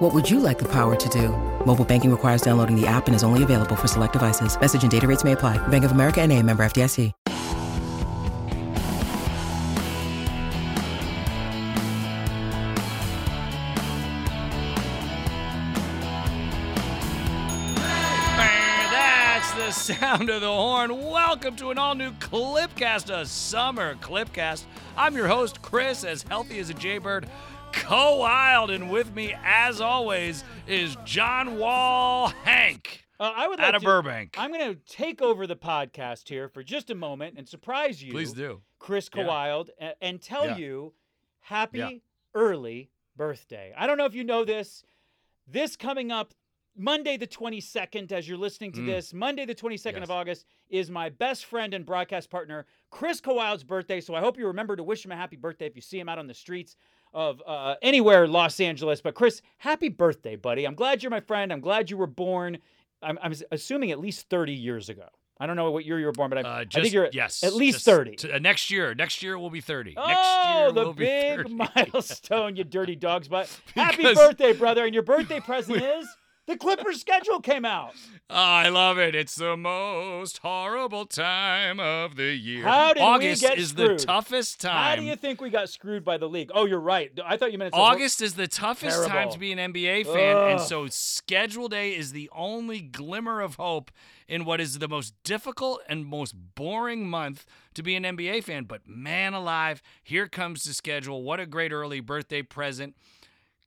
What would you like the power to do? Mobile banking requires downloading the app and is only available for select devices. Message and data rates may apply. Bank of America and a member FDIC. That's the sound of the horn. Welcome to an all new Clipcast, a summer Clipcast. I'm your host, Chris, as healthy as a jaybird, co wild, and with me, as always, is John Wall Hank. Uh, I would Out like of to, Burbank. I'm going to take over the podcast here for just a moment and surprise you, Please do. Chris Yeah. And, and tell Yeah. you happy Yeah. early birthday. I don't know if you know this. This coming up Monday the 22nd, as you're listening to Mm. this, Monday the 22nd Yes. of August is my best friend and broadcast partner, Chris Kowald's birthday. So I hope you remember to wish him a happy birthday if you see him out on the streets of uh, anywhere Los Angeles. But Chris, happy birthday, buddy. I'm glad you're my friend. I'm glad you were born. I'm, I'm assuming at least 30 years ago. I don't know what year you were born, but I, Uh, I think you're yes, at least just 30. to- uh, next year, next year will be 30. Oh, next year the will be big milestone, you dirty dogs. But happy birthday, brother. And your birthday present is the Clippers schedule came out. I love it. It's the most horrible time of the year. How did we August get is the toughest time. How do you think we got screwed by the league? Oh, you're right. I thought you meant August is the toughest time to be an NBA fan, and so schedule day is the only glimmer of hope in what is the most difficult and most boring month to be an NBA fan. But man alive, here comes the schedule. What a great early birthday present.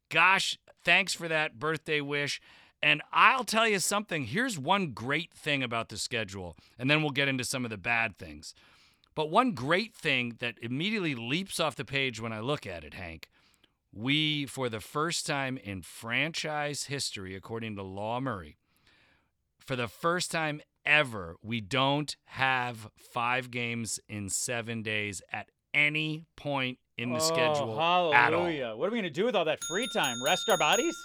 Gosh, thanks for that birthday wish. And I'll tell you something. Here's one great thing about the schedule, and then we'll get into some of the bad things. But one great thing that immediately leaps off the page when I look at it, Hank, we, for the first time in franchise history, according to Law Murray, for the first time ever, we don't have five games in seven days at any point in the oh, schedule. Hallelujah. What are we going to do with all that free time? Rest our bodies?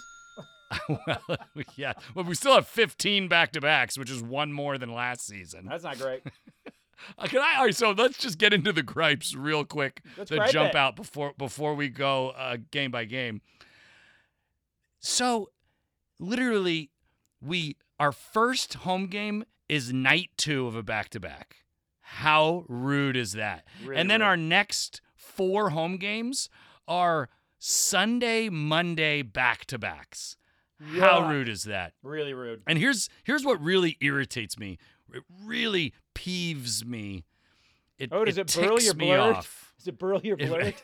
well, yeah. Well, we still have 15 back to backs, which is one more than last season. That's not great. Uh, Can I? All right, so let's just get into the gripes real quick Let's to jump it. out before before we go uh, game by game. So, literally, we our first home game is night two of a back to back. How rude is that? Really and then rude. our next four home games are Sunday, Monday back to backs. How rude is that? Really rude. And here's here's what really irritates me. It really peeves me. It, Oh, does it, burl ticks your me blurt? off. Does it burl your blurt?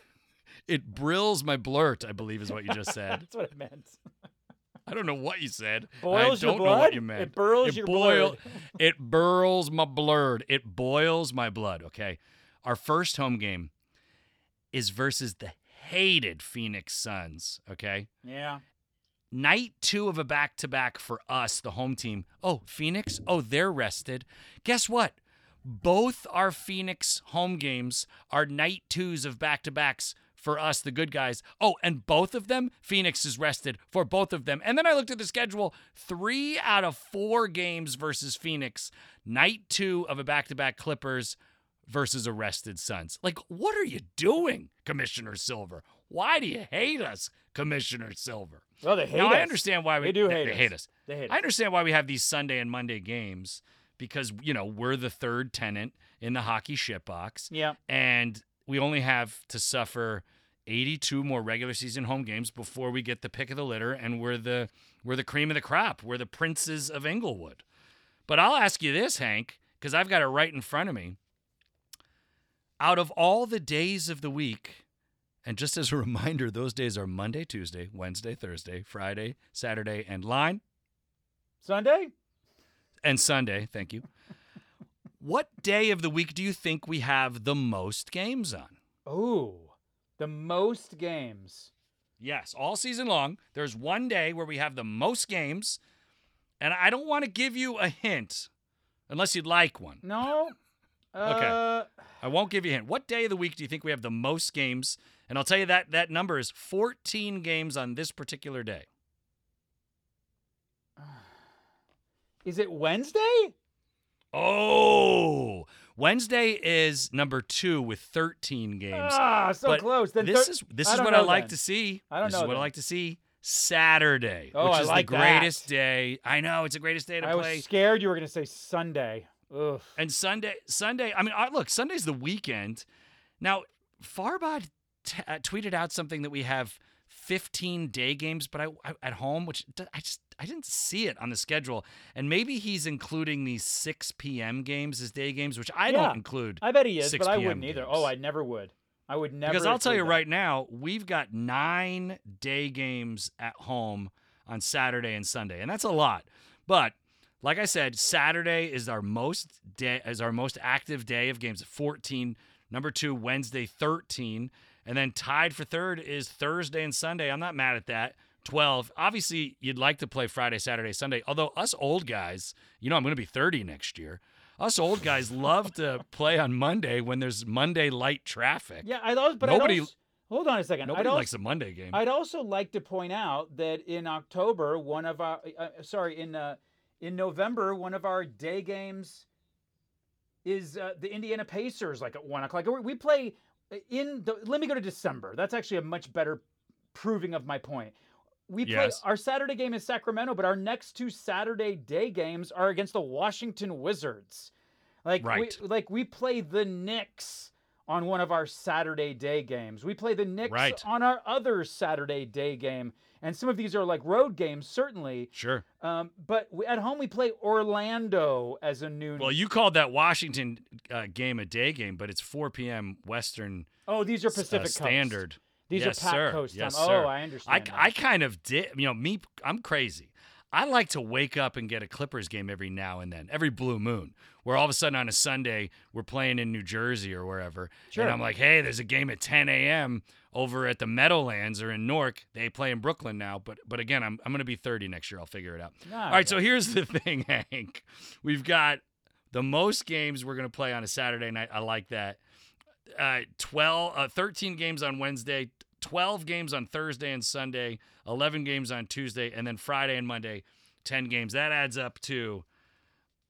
It brills my blurt, I believe is what you just said. That's what I meant. I don't know what you said. Boils I your don't know what blood? you meant. It burls it your boil- blood. It burls my blurred. It boils my blood. Okay. Our first home game is versus the hated Phoenix Suns. Okay. Yeah. Night two of a back to back for us, the home team. Oh, Phoenix? Oh, they're rested. Guess what? Both our Phoenix home games are night twos of back to backs for us, the good guys. Oh, and both of them, Phoenix is rested for both of them. And then I looked at the schedule three out of four games versus Phoenix, night two of a back to back Clippers versus arrested Suns. Like, what are you doing, Commissioner Silver? Why do you hate us, Commissioner Silver? Well, they hate now us. I understand why we They do they, hate they us. hate us. They hate I understand why we have these Sunday and Monday games because you know we're the third tenant in the hockey shitbox, Yeah. and we only have to suffer 82 more regular season home games before we get the pick of the litter, and we're the we're the cream of the crop. We're the princes of Inglewood. But I'll ask you this, Hank, because I've got it right in front of me. Out of all the days of the week, and just as a reminder, those days are Monday, Tuesday, Wednesday, Thursday, Friday, Saturday, and line Sunday? and Sunday. Thank you. what day of the week do you think we have the most games on? Ooh. The most games. Yes, all season long. There's one day where we have the most games, and I don't want to give you a hint unless you'd like one. No. Okay. I won't give you a hint. What day of the week do you think we have the most games? And I'll tell you that that number is 14 games on this particular day. Is it Wednesday? Oh, Wednesday is number two with 13 games. Ah, so But close. Then this thir- is this is don't what I like then. to see. I don't this know is what I like to see. Saturday, Oh, which I is like the that. greatest day. I know it's the greatest day to I play. I was scared you were going to say Sunday. Ugh. And Sunday, Sunday. I mean, look, Sunday's the weekend. Now, Farbod t- uh, tweeted out something that we have 15 day games, but I, I at home, which d- I just I didn't see it on the schedule. And maybe he's including these 6 p.m. games as day games, which I Yeah, don't include. I bet he is, but I wouldn't either. Oh, I never would. I would never. because I'll tell you that. right now, we've got nine day games at home on Saturday and Sunday, and that's a lot. But like I said, Saturday is our most day is our most active day of games. 14. Number two, Wednesday, 13. And then tied for third is Thursday and Sunday. I'm not mad at that. 12. Obviously, you'd like to play Friday, Saturday, Sunday. Although us old guys, you know, I'm going to be 30 next year. Us old guys love to play on Monday when there's Monday light traffic. Yeah, I thought, but Nobody- also, hold on a second. Nobody I'd also, likes a Monday game. I'd also like to point out that in October, one of our, uh, sorry, in uh, in November, one of our day games is uh, the Indiana Pacers, like at one o'clock. We- play in. The, let me go to December. That's actually a much better proving of my point. We play Yes. our Saturday game is Sacramento, but our next two Saturday day games are against the Washington Wizards. Like Right. we, like we play the Knicks on one of our Saturday day games. We play the Knicks Right. on our other Saturday day game. And some of these are like road games, certainly. Sure. Um, but we, at home, we play Orlando as a noon. Well, you called that Washington uh, game a day game, but it's 4 p.m. Western oh, these are uh, Pacific Coast. Standard. These yes, are Pac sir. Coast yes, time. Sir. Oh, I I, understand. I now. kind of did. You know, me, I'm crazy. I like to wake up and get a Clippers game every now and then, every blue moon, where all of a sudden on a Sunday we're playing in New Jersey or wherever, Sure. and I'm like, hey, there's a game at 10 a.m. over at the Meadowlands or in Newark. They play in Brooklyn now, but but again, I'm I'm gonna be 30 next year. I'll figure it out. All right, so here's the thing, Hank. We've got the most games we're going to play on a Saturday night. I like that. Uh, 12, uh, 13 games on Wednesday, 12 games on Thursday and Sunday, 11 games on Tuesday, and then Friday and Monday, 10 games. That adds up to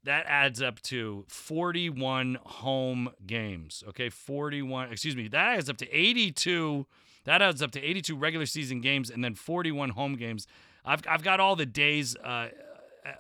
that adds up to 41 home games. Okay, 41, excuse me, that adds up to 82. That adds up to 82 regular season games and then 41 home games. I've, I've got all the days, uh,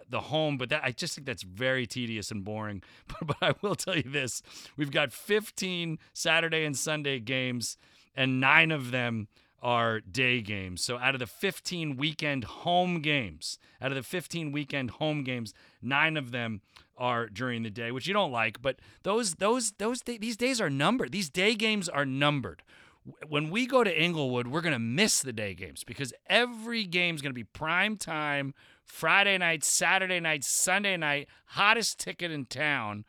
the home, but that I just think that's very tedious and boring. But, but I will tell you this: we've got 15 Saturday and Sunday games, and nine of them are day games. So out of the 15 weekend home games, out of the 15 weekend home games, nine of them are during the day, which you don't like. But those those those these days are numbered. These day games are numbered. When we go to Inglewood, we're gonna miss the day games because every game's gonna be prime time, Friday night, Saturday night, Sunday night, hottest ticket in town,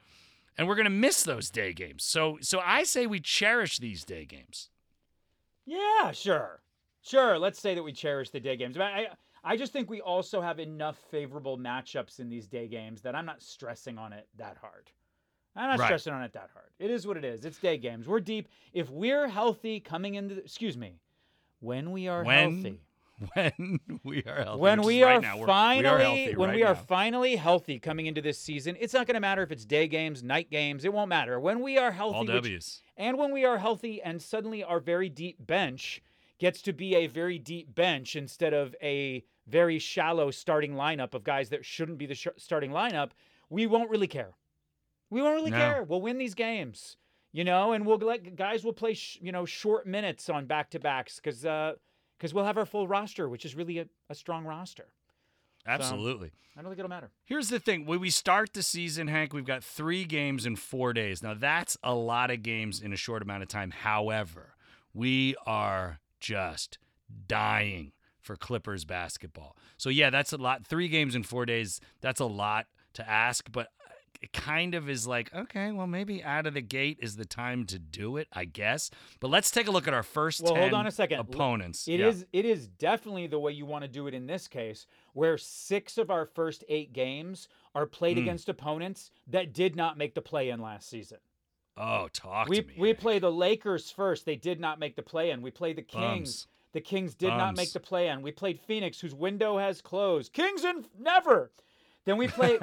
and we're gonna miss those day games. So so I say we cherish these day games. Yeah, sure, sure. Let's say that we cherish the day games. But I, I just think we also have enough favorable matchups in these day games that I'm not stressing on it that hard. I'm not Right. stressing on it that hard. It is what it is. It's day games. We're deep. If we're healthy coming into, the, excuse me, when we are When healthy, When we are healthy, when we right are now. Finally we are healthy when right we are now. finally healthy coming into this season, it's not going to matter if it's day games, night games. It won't matter. When we are healthy, all which- W's. and when we are healthy and suddenly our very deep bench gets to be a very deep bench instead of a very shallow starting lineup of guys that shouldn't be the sh- starting lineup, we won't really care. We won't really No. care. We'll win these games, you know, and we'll let guys will play, sh- you know, short minutes on back to backs because uh, because we'll have our full roster, which is really a, a strong roster. Absolutely. I don't think it'll matter. Here's the thing: when we start the season, Hank, we've got three games in four days. Now that's a lot of games in a short amount of time. However, we are just dying for Clippers basketball. So yeah, that's a lot. Three games in four days. That's a lot to ask, but it kind of is like, okay, well, maybe out of the gate is the time to do it, I guess. But let's take a look at our first Well, 10 hold on a second. Opponents. It Yeah. is it is definitely the way you want to do it in this case, where six of our first eight games are played Mm. against opponents that did not make the play in last season. Oh, talk We to me. we play the Lakers first. They did not make the play in. We play the Kings. Bums. The Kings did not make the play in. We played Phoenix, whose window has closed. Kings and never. Then we play.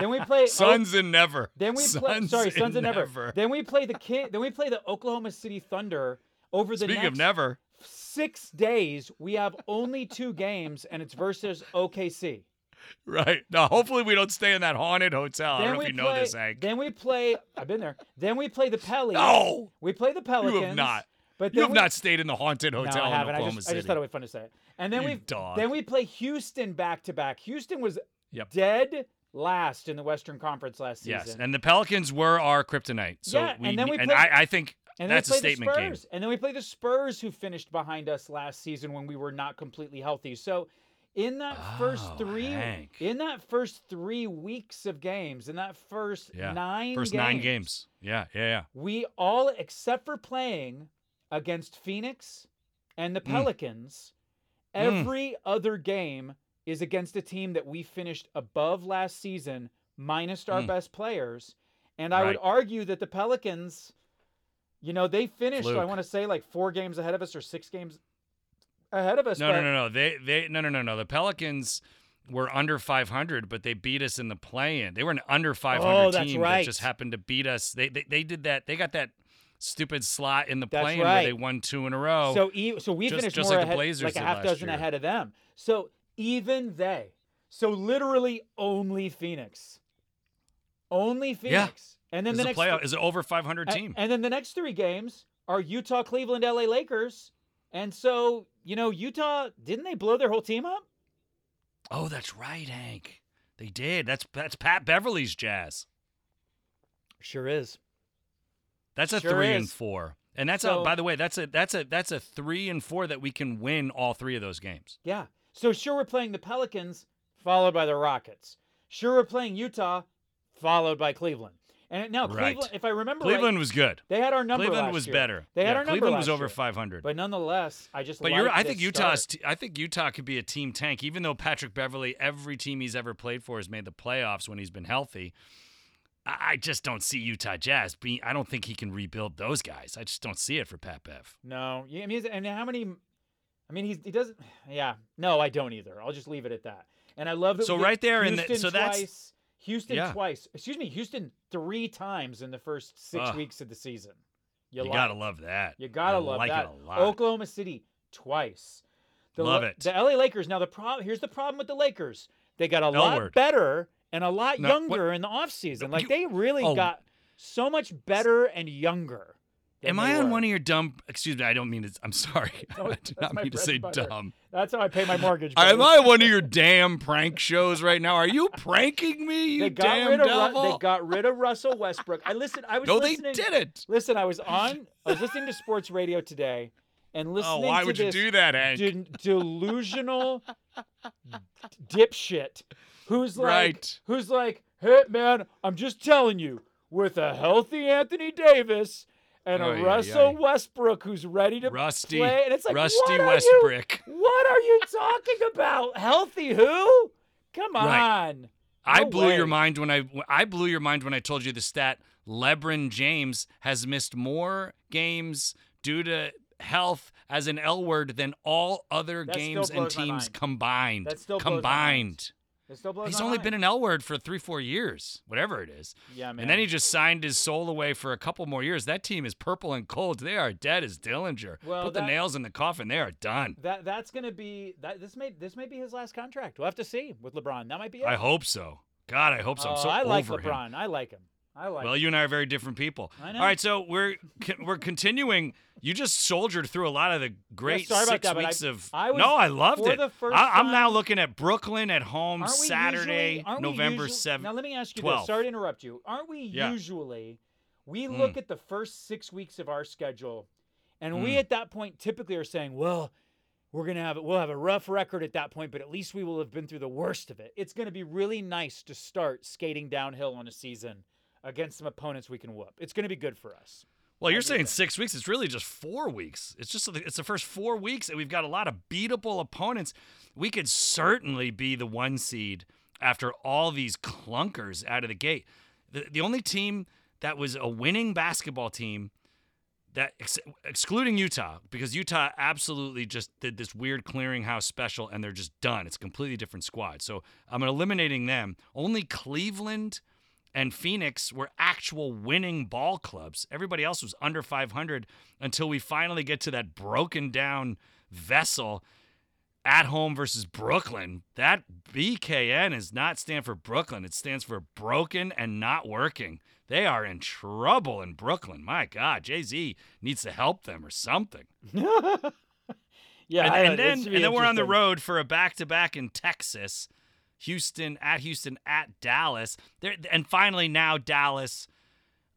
then we play. Suns and never. Then we play. Suns Sorry, Suns and never. never. Then we play the kid. Then we play the Oklahoma City Thunder over the Speaking next of never, six days. We have only two games, and it's versus OKC. right? Now, hopefully, we don't stay in that haunted hotel. I don't know if you play, know this, Hank. Then we play. I've been there. Then we play the Pelicans. No, We play the Pelicans. you have not. But You have we, not stayed in the haunted No, hotel I in haven't. I Oklahoma just, City. I just thought it would be fun to say. It. And then You we dog. then we play Houston back to back. Houston was Yep. dead last in the Western Conference last season. Yes, and the Pelicans were our kryptonite. So Yeah, we, and then we and play- I, I think And that's a statement the game. And then we play the Spurs, who finished behind us last season when we were not completely healthy. So, in that first three, Hank. in that first three weeks of games, in that first Yeah, nine, First games, nine games. Yeah, yeah, yeah. we all, except for playing against Phoenix and the Mm. Pelicans, Mm. every other game is against a team that we finished above last season, minus our Mm. best players. And I would argue that the Pelicans, you know, they finished, I want to say, like four games ahead of us or six games ahead of us. No, but no, no, no. They, they, no, no, no, no. The Pelicans were under 500, but they beat us in the play-in. They were an under 500 Oh, that's team right. that just happened to beat us. They, they, they did that. They got that stupid slot in the That's play-in where they won two in a row. So, so we just- finished just more like the ahead, Blazers like a half dozen year. ahead of them. So even they, so literally only Phoenix, only Phoenix, and then is the next playoff is an over 500 team. And then the next three games are Utah, Cleveland, LA Lakers. And so, you know, Utah, didn't they blow their whole team up? oh, that's right, Hank. They did. That's that's Pat Beverley's Jazz. Sure is. That's a Sure three and four. And that's a by the way, that's a that's a that's a three and four that we can win all three of those games. Yeah. So sure we're playing the Pelicans, followed by the Rockets. Sure we're playing Utah, followed by Cleveland. And now Right. Cleveland, if I remember Cleveland right, was good. they had our number Cleveland was year. better. They had Yeah, our number Cleveland was over 500. But nonetheless, I just But you're, I think Utah's. T- I think Utah could be a team tank, even though Patrick Beverley, every team he's ever played for, has made the playoffs when he's been healthy. I, I just don't see Utah Jazz being. I don't think he can rebuild those guys. I just don't see it for Pat Bev. No, yeah, I mean, and how many? I mean, he's he doesn't. Yeah, no, I don't either. I'll just leave it at that. And I love that. So right there in the- Houston so that's- twice, Houston Yeah. twice. Excuse me, Houston three times in the first six Ugh. weeks of the season. You, like gotta it. love that. You gotta I love like that. It a lot. Oklahoma City twice. The Love La- it. The LA Lakers. Now the problem. Here's the problem with the Lakers. They got a lot L-word. better and a lot No, what- younger in the offseason. Like you- they really oh. got so much better and younger. Than Am they I on were. one of your dumb? Excuse me. I don't mean to. I'm sorry. No, I that's did not mean to say butter. dumb. That's how I pay my mortgage. Am buddy. I one of your damn prank shows right now? Are you pranking me, you They got damn rid of devil? Ru- they got rid of Russell Westbrook. I listened. I was no, they didn't. Listen, I was on. I was listening to sports radio today, and oh, listening Oh, why to would you do that, Hank? de- delusional dipshit who's like, Right. who's like, hey man, I'm just telling you, with a healthy Anthony Davis and a Oy, oy, Russell oy. Westbrook who's ready to Rusty, play, and it's like, Rusty what are you? Westbrook. What are you talking about? Healthy who? Come Right. on. I No blew your mind when I I blew your mind when I told you the stat. LeBron James has missed more games due to health as an L word than all other That games and teams combined. That still blows my mind. combined. It still blows He's only mind. been an L word for three, four years, whatever it is. Yeah, man. And then he just signed his soul away for a couple more years. That team is purple and cold. They are dead as Dillinger. Well, Put the nails in the coffin. They are done. That that's gonna be that. This may this may be his last contract. We'll have to see with LeBron. That might be it. I hope so. God, I hope so. I'm Oh, so I like over him. LeBron. I like him. I like. Well, him. you and I are very different people. I know. All right, so we're we're continuing. You just soldiered through a lot of the great about six that, but I- weeks of. I was- no, I loved for it. the first I, am now looking at Brooklyn at home we Saturday, usually- November seventh. Now let me ask you 12th. this. Sorry to interrupt you. Aren't we Yeah. usually we Mm. look at the first six weeks of our schedule, and we Mm. at that point typically are saying, well. We're gonna have we'll have a rough record at that point, but at least we will have been through the worst of it. It's gonna be really nice to start skating downhill on a season against some opponents we can whoop. It's gonna be good for us. Well, you're saying six weeks. It's really just four weeks. It's just it's the first four weeks, and we've got a lot of beatable opponents. We could certainly be the one seed after all these clunkers out of the gate. The, the only team that was a winning basketball team that ex- excluding Utah because Utah absolutely just did this weird clearinghouse special and they're just done. It's a completely different squad. So I'm eliminating them. Only Cleveland and Phoenix were actual winning ball clubs. Everybody else was under 500 until we finally get to that broken down vessel at home versus Brooklyn. That BKN is not stand for Brooklyn. It stands for broken and not working. They are in trouble in Brooklyn. My God, Jay Z needs to help them or something. yeah, and, and then this should be and then we're on the road for a back to back in Texas, Houston at Houston at Dallas. There and finally now Dallas.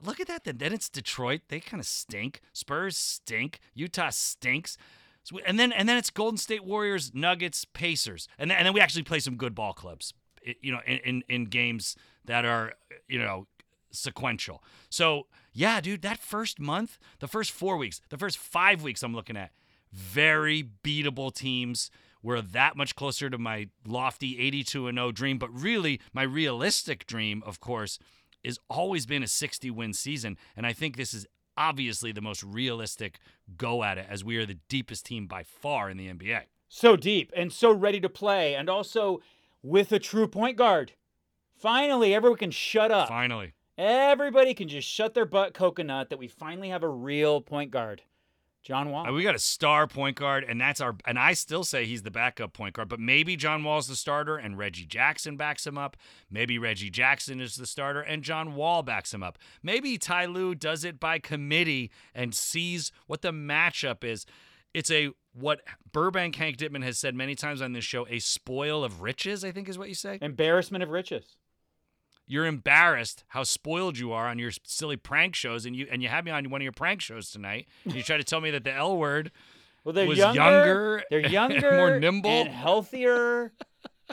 Look at that. Then then it's Detroit. They kind of stink. Spurs stink. Utah stinks. So, and then and then it's Golden State Warriors, Nuggets, Pacers, and then, and then we actually play some good ball clubs. You know, in, in in games that are you know sequential. So yeah, dude, that first month, the first four weeks, the first five weeks, I'm looking at very beatable teams. We're that much closer to my lofty 82 and 0 dream, but really my realistic dream, of course, is always been a 60 win season, and I think this is obviously the most realistic go at it as we are the deepest team by far in the NBA. so deep and so ready to play, and also with a true point guard. Finally, everyone can shut up. Finally. Everybody can just shut their butt coconut that we finally have a real point guard. John Wall. Uh, We got a star point guard, and that's our. And I still say he's the backup point guard, but maybe John Wall's the starter, and Reggie Jackson backs him up. Maybe Reggie Jackson is the starter, and John Wall backs him up. Maybe Ty Lue does it by committee and sees what the matchup is. It's a what Burbank Hank Dittman has said many times on this show: a spoil of riches. I think is what you say. Embarrassment of riches. You're embarrassed how spoiled you are on your silly prank shows, and you and you had me on one of your prank shows tonight. And you try to tell me that the L word Well, they're was younger, younger They're younger, more nimble. and healthier,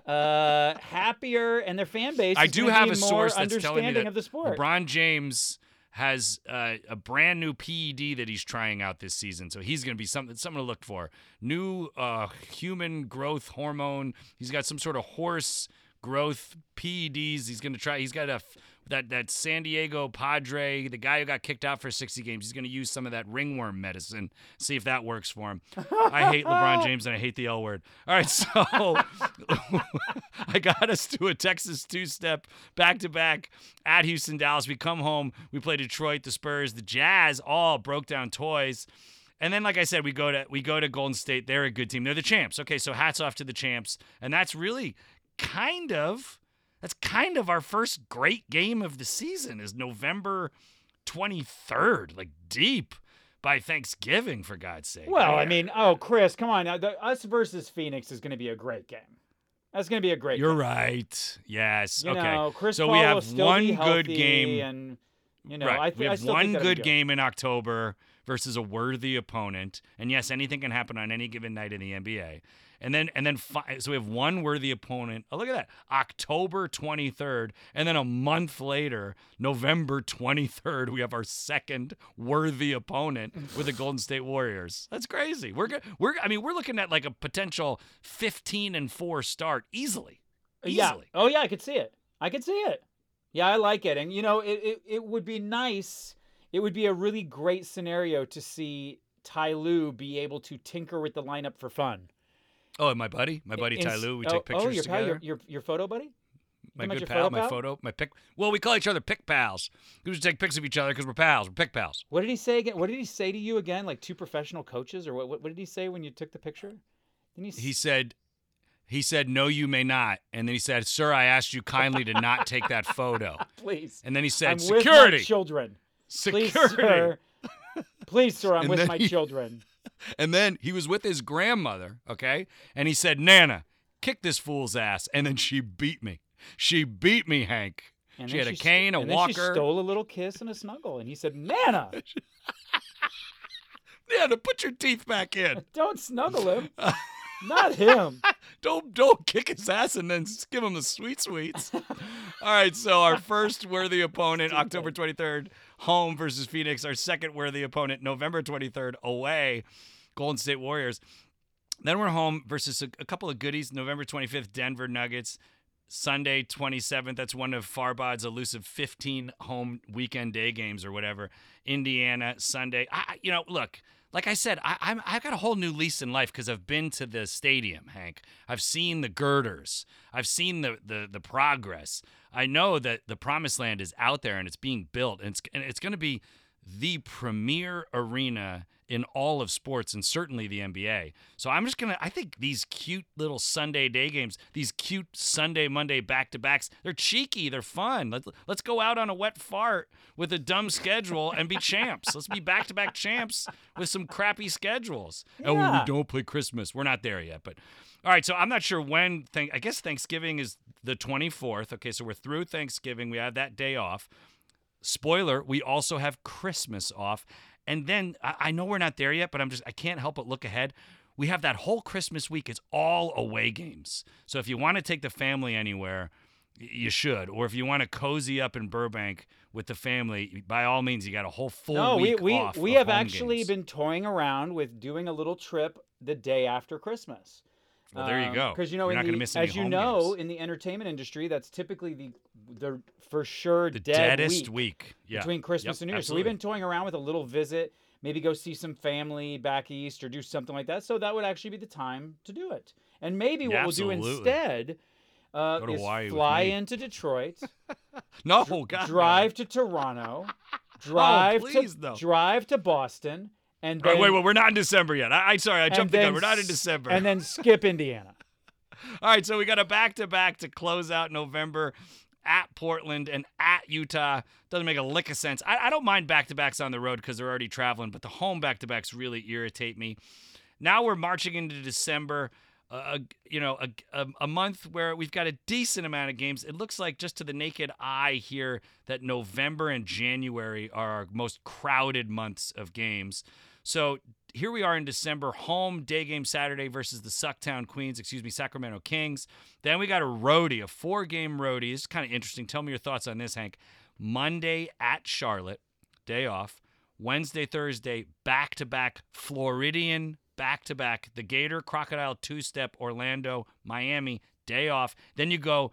uh, happier, and their fan base. I do have a source that's telling me that of the sport. LeBron James has uh, a brand new PED that he's trying out this season, so he's going to be something something to look for. New uh, human growth hormone. He's got some sort of horse growth PEDs. He's going to try. He's got a that that San Diego Padre, the guy who got kicked out for 60 games. He's going to use some of that ringworm medicine. See if that works for him. I hate LeBron James and I hate the L word. All right, so I got us to a Texas two step back to back at Houston, Dallas. We come home, we play Detroit, the Spurs, the Jazz, all broke down toys. And then, like I said, we go to we go to Golden State. They're a good team. They're the champs. Okay, so hats off to the champs. And that's really kind of that's kind of our first great game of the season is November 23rd, like deep by Thanksgiving, for God's sake. Well, I mean, oh, Chris, come on now. The, us versus Phoenix is going to be a great game. That's going to be a great. Game. You're game. right. Yes. You okay. know, Chris so Paul we have one good game. and you know, right. I, th- we I have still one think that'll be good game in October versus a worthy opponent, and yes, anything can happen on any given night in the NBA. And then, and then, so we have one worthy opponent. Oh, look at that, October 23rd, and then a month later, November 23rd, we have our second worthy opponent with the Golden State Warriors. That's crazy. We're we're, I mean, we're looking at like a potential 15 and four start easily. Uh, yeah. Oh yeah, I could see it. I could see it. Yeah, I like it. And you know, it, it, it would be nice. It would be a really great scenario to see Ty Lue be able to tinker with the lineup for fun. Oh, and my buddy, my buddy Ins- Ty Lue, we oh, take oh, pictures Oh, your pal, together. your, your your photo buddy. my good pal, photo my pal? photo, my pick. Well, we call each other pick pals. We just take pics of each other because we're pals. We're pick pals. What did he say again? What did he say to you again? Like two professional coaches, or what? What, what did he say when you took the picture? He? He said, he said, no, you may not. And then he said, sir, I asked you kindly to not take that photo. please. And then he said, I'm security, children. Security. Please, sir. Please, sir. I'm with my he- children. And then he was with his grandmother, okay? And he said, Nana, kick this fool's ass. And then she beat me. She beat me, Hank. And she had a st- cane, a and then she walker. stole a little kiss and a snuggle, and he said, "Nana, Nana, put your teeth back in. don't snuggle him, not him." Don't don't kick his ass and then give him the sweet sweets. All right, so our first worthy opponent, October 23rd, home versus Phoenix. Our second worthy opponent, November 23rd, away, Golden State Warriors. Then we're home versus a, a couple of goodies. November 25th, Denver Nuggets. Sunday 27th. That's one of Farbod's elusive 15 home weekend day games or whatever. Indiana Sunday. I, you know, look, like I said, I, I'm I've got a whole new lease in life because I've been to the stadium, Hank. I've seen the girders. I've seen the the the progress. I know that the promised land is out there and it's being built, and it's and it's going to be the premier arena in all of sports and certainly the NBA. So I'm just going to I think these cute little Sunday day games, these cute Sunday Monday back-to-backs, they're cheeky, they're fun. Let's let's go out on a wet fart with a dumb schedule and be champs. Let's be back-to-back champs with some crappy schedules. Oh, Yeah. we don't play Christmas. We're not there yet, but all right, so I'm not sure when I guess Thanksgiving is the 24th. Okay, so we're through Thanksgiving. We have that day off. Spoiler, we also have Christmas off. And then I, I know we're not there yet, but I'm just I can't help but look ahead. We have that whole Christmas week. It's all away games. So if you want to take the family anywhere, you should. Or if you want to cozy up in Burbank with the family, by all means, you got a whole full no, we week we off we have actually games. been toying around with doing a little trip the day after Christmas. Well, there you go. Because you know, You're not gonna the, as you know, games. in the entertainment industry, that's typically the the for sure the dead deadest week, week, Yeah. between Christmas Yep, and New Year. So we've been toying around with a little visit, maybe go see some family back east or do something like that. So that would actually be the time to do it. And maybe what Yeah, we'll do instead uh, is Hawaii fly into Detroit, no, God, no. drive to Toronto, drive please, to no. drive to Boston, and then right, wait, wait, we're not in December yet. I, I sorry, I jumped the gun. We're not in December. and then skip Indiana. All right, so we got a back to back to close out November at Portland and at Utah. Doesn't make a lick of sense. I, I don't mind back to backs on the road because they're already traveling, but the home back to backs really irritate me. Now we're marching into December. Uh, you know, a, a, a month where we've got a decent amount of games. It looks like just to the naked eye here that November and January are our most crowded months of games. So here we are in December, home day game Saturday versus the Sucktown Queens, excuse me, Sacramento Kings. Then we got a roadie, a four game roadie. It's kind of interesting. Tell me your thoughts on this, Hank. Monday at Charlotte, day off. Wednesday, Thursday, back to back Floridian, back to back. The Gator, Crocodile, two step, Orlando, Miami, day off. Then you go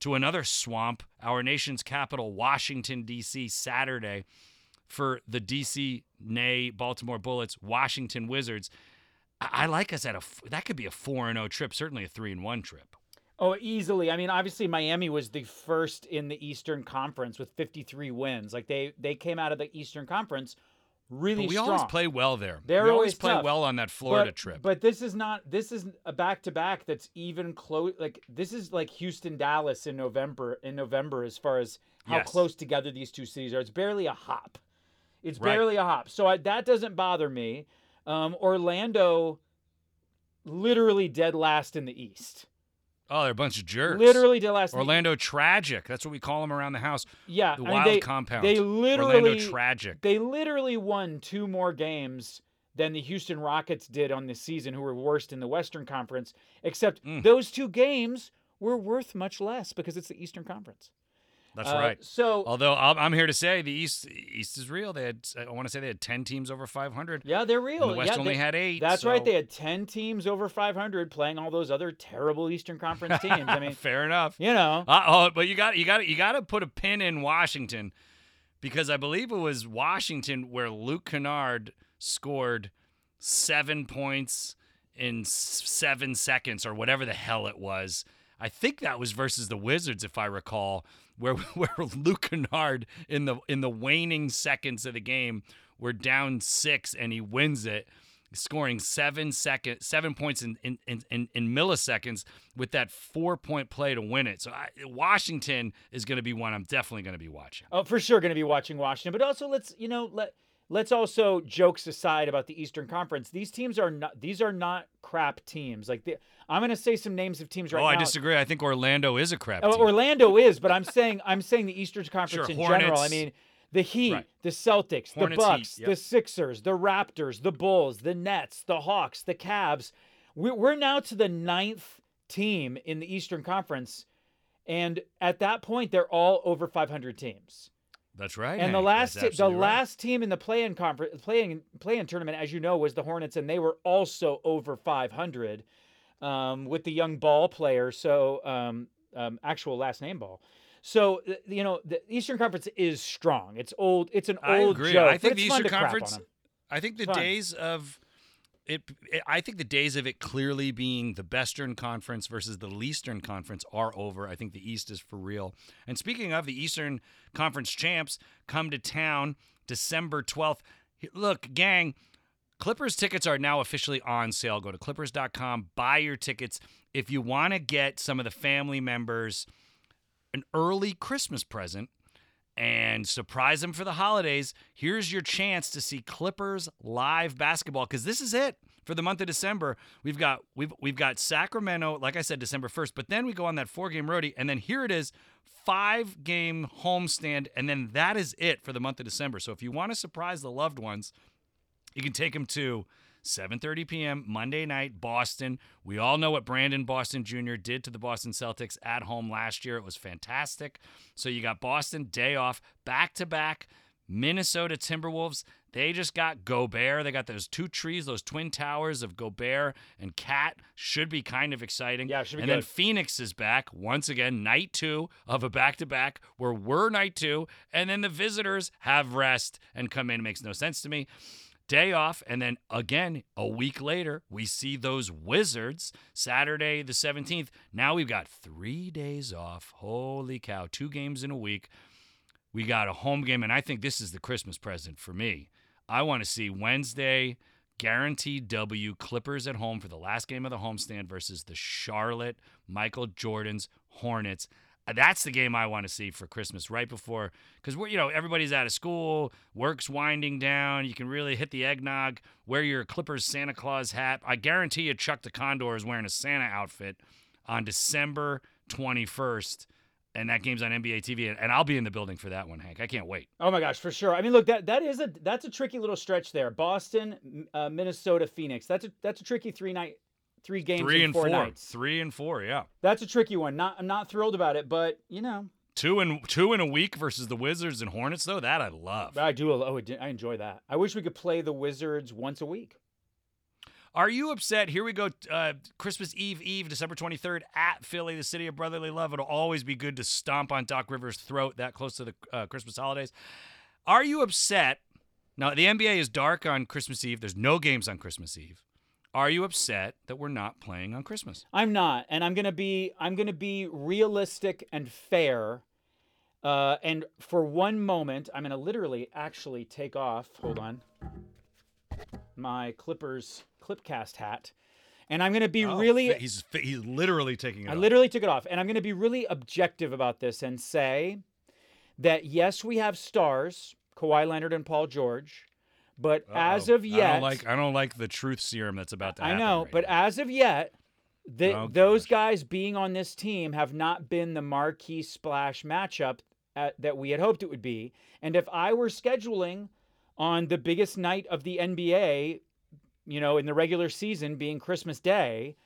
to another swamp, our nation's capital, Washington, D.C., Saturday for the DC, nay, Baltimore Bullets, Washington Wizards. I, I like us at a that could be a four and zero trip, certainly a three and one trip. Oh, easily. I mean, obviously Miami was the first in the Eastern Conference with 53 wins. Like they they came out of the Eastern Conference really But we strong. always play well there. They're we always always play tough. well on that Florida but, trip. But this is not. This is a back to back that's even close. Like this is like Houston Dallas in November. In November, as far as how Yes. close together these two cities are, it's barely a hop. It's Right. barely a hop. So I, that doesn't bother me. Um, Orlando, literally dead last in the East. Oh, they're a bunch of jerks. Literally dead last. Orlando tragic. That's what we call them around the house. Yeah, The I mean, wild they, compound. They literally Orlando tragic. They literally won two more games than the Houston Rockets did on this season, who were worst in the Western Conference. Except Mm. those two games were worth much less because it's the Eastern Conference. That's Uh, right. So Although I'm here to say the East East is real. They had I want to say they had ten teams over 500. yeah, they're real. The West yeah, only they- had eight. That's right. They had ten teams over 500 playing all those other terrible Eastern Conference teams. I mean, fair enough. you know, Uh, oh, but you got you got you got to put a pin in Washington because I believe it was Washington where Luke Kennard scored seven points in seven seconds or whatever the hell it was. I think that was versus the Wizards, if I recall, where where Luke Kennard in the in the waning seconds of the game were down six and he wins it scoring seven second seven points in in, in, in milliseconds with that four point play to win it. So I, Washington is going to be one I'm definitely going to be watching. Oh, for sure, going to be watching Washington. But also, let's you know let let's also jokes aside about the Eastern Conference. These teams are not these are not crap teams. Like the, I'm going to say some names of teams right oh, now. oh, now. I disagree. I think Orlando is a crap Oh, team. Orlando is, but I'm saying I'm saying the Eastern Conference Sure, in general. I mean, the Heat, Right. the Celtics, Hornets, the Heat, Bucks, yep. the Sixers, the Raptors, the Bulls, the Nets, the Hawks, the Cavs. We- We're now to the ninth team in the Eastern Conference, and at that point, they're all over 500 teams. That's right. And the last the right. last team in the play-in conference playing play-in tournament, as you know, was the Hornets, and they were also over 500 um, with the young ball player. So um, um, actual last name ball. So uh, you know the Eastern Conference is strong. It's old. It's an old I agree. joke. I think the Eastern to crap on Conference. I think the Fun. days of it, it. I think the days of it clearly being the Western Conference versus the Eastern Conference are over. I think the East is for real. And speaking of the Eastern Conference champs, come to town December twelfth. Look, gang. Clippers tickets are now officially on sale. Go to clippers.com, buy your tickets. If you want to get some of the family members an early Christmas present and surprise them for the holidays, here's your chance to see Clippers live basketball because this is it for the month of December. We've got we've we've got Sacramento, like I said, December 1st, but then we go on that four game roadie, and then here it is, five game homestand, and then that is it for the month of December. So if you want to surprise the loved ones, you can take them to 7:30 p.m. Monday night, Boston. We all know what Brandon Boston Jr. did to the Boston Celtics at home last year. It was fantastic. So you got Boston day off, back to back. Minnesota Timberwolves. They just got Gobert. They got those two trees, those twin towers of Gobert and Cat. Should be kind of exciting. Yeah, should be and then. Phoenix is back once again, night two of a back to back where we're night two, and then the visitors have rest and come in. It Makes no sense to me day off and then again a week later we see those wizards saturday the 17th now we've got three days off. Holy cow two games in a week. We got a home game and i think this is the christmas present for me. I want to see wednesday guaranteed w clippers at home for the last game of the homestand versus the charlotte michael jordan's hornets that's the game I want to see for Christmas, right before, because we're you know everybody's out of school, work's winding down. You can really hit the eggnog, wear your Clippers Santa Claus hat. I guarantee you, Chuck the Condor is wearing a Santa outfit on December twenty first, and that game's on NBA TV, and- I'll be in the building for that one, Hank. I can't wait. Oh my gosh, for sure. I mean, look, that that is a that's a tricky little stretch there. Boston, uh, Minnesota, Phoenix. That's a that's a tricky three night, three games Three in and four, four, nights. three and four, yeah. That's a tricky one. Not I'm not thrilled about it, but you know, Two and two in a week versus the Wizards and Hornets, though. That I love. I do. Oh, I enjoy that. I wish we could play the Wizards once a week. Are you upset? Here we go. Uh, Christmas Eve, Eve, December 23rd at Philly, the city of brotherly love. It'll always be good to stomp on Doc Rivers' throat that close to the uh, Christmas holidays. Are you upset? Now, the NBA is dark on Christmas Eve. There's no games on Christmas Eve. Are you upset that we're not playing on Christmas? I'm not, and I'm gonna be I'm gonna be realistic and fair. Uh, and for one moment, I'm gonna literally actually take off. Hold on, my Clippers Clipcast hat, and I'm gonna be Oh, really. he's he's literally taking it. Off. I off. literally took it off, and I'm gonna be really objective about this and say that yes, we have stars, Kawhi Leonard and Paul George, but as Uh-oh. of yet, I don't like I don't like the truth serum that's about to I know, right but now. as of yet, the, Oh, those guys being on this team have not been the marquee splash matchup at, that we had hoped it would be. And if I were scheduling on the biggest night of the NBA, you know, in the regular season being Christmas Day,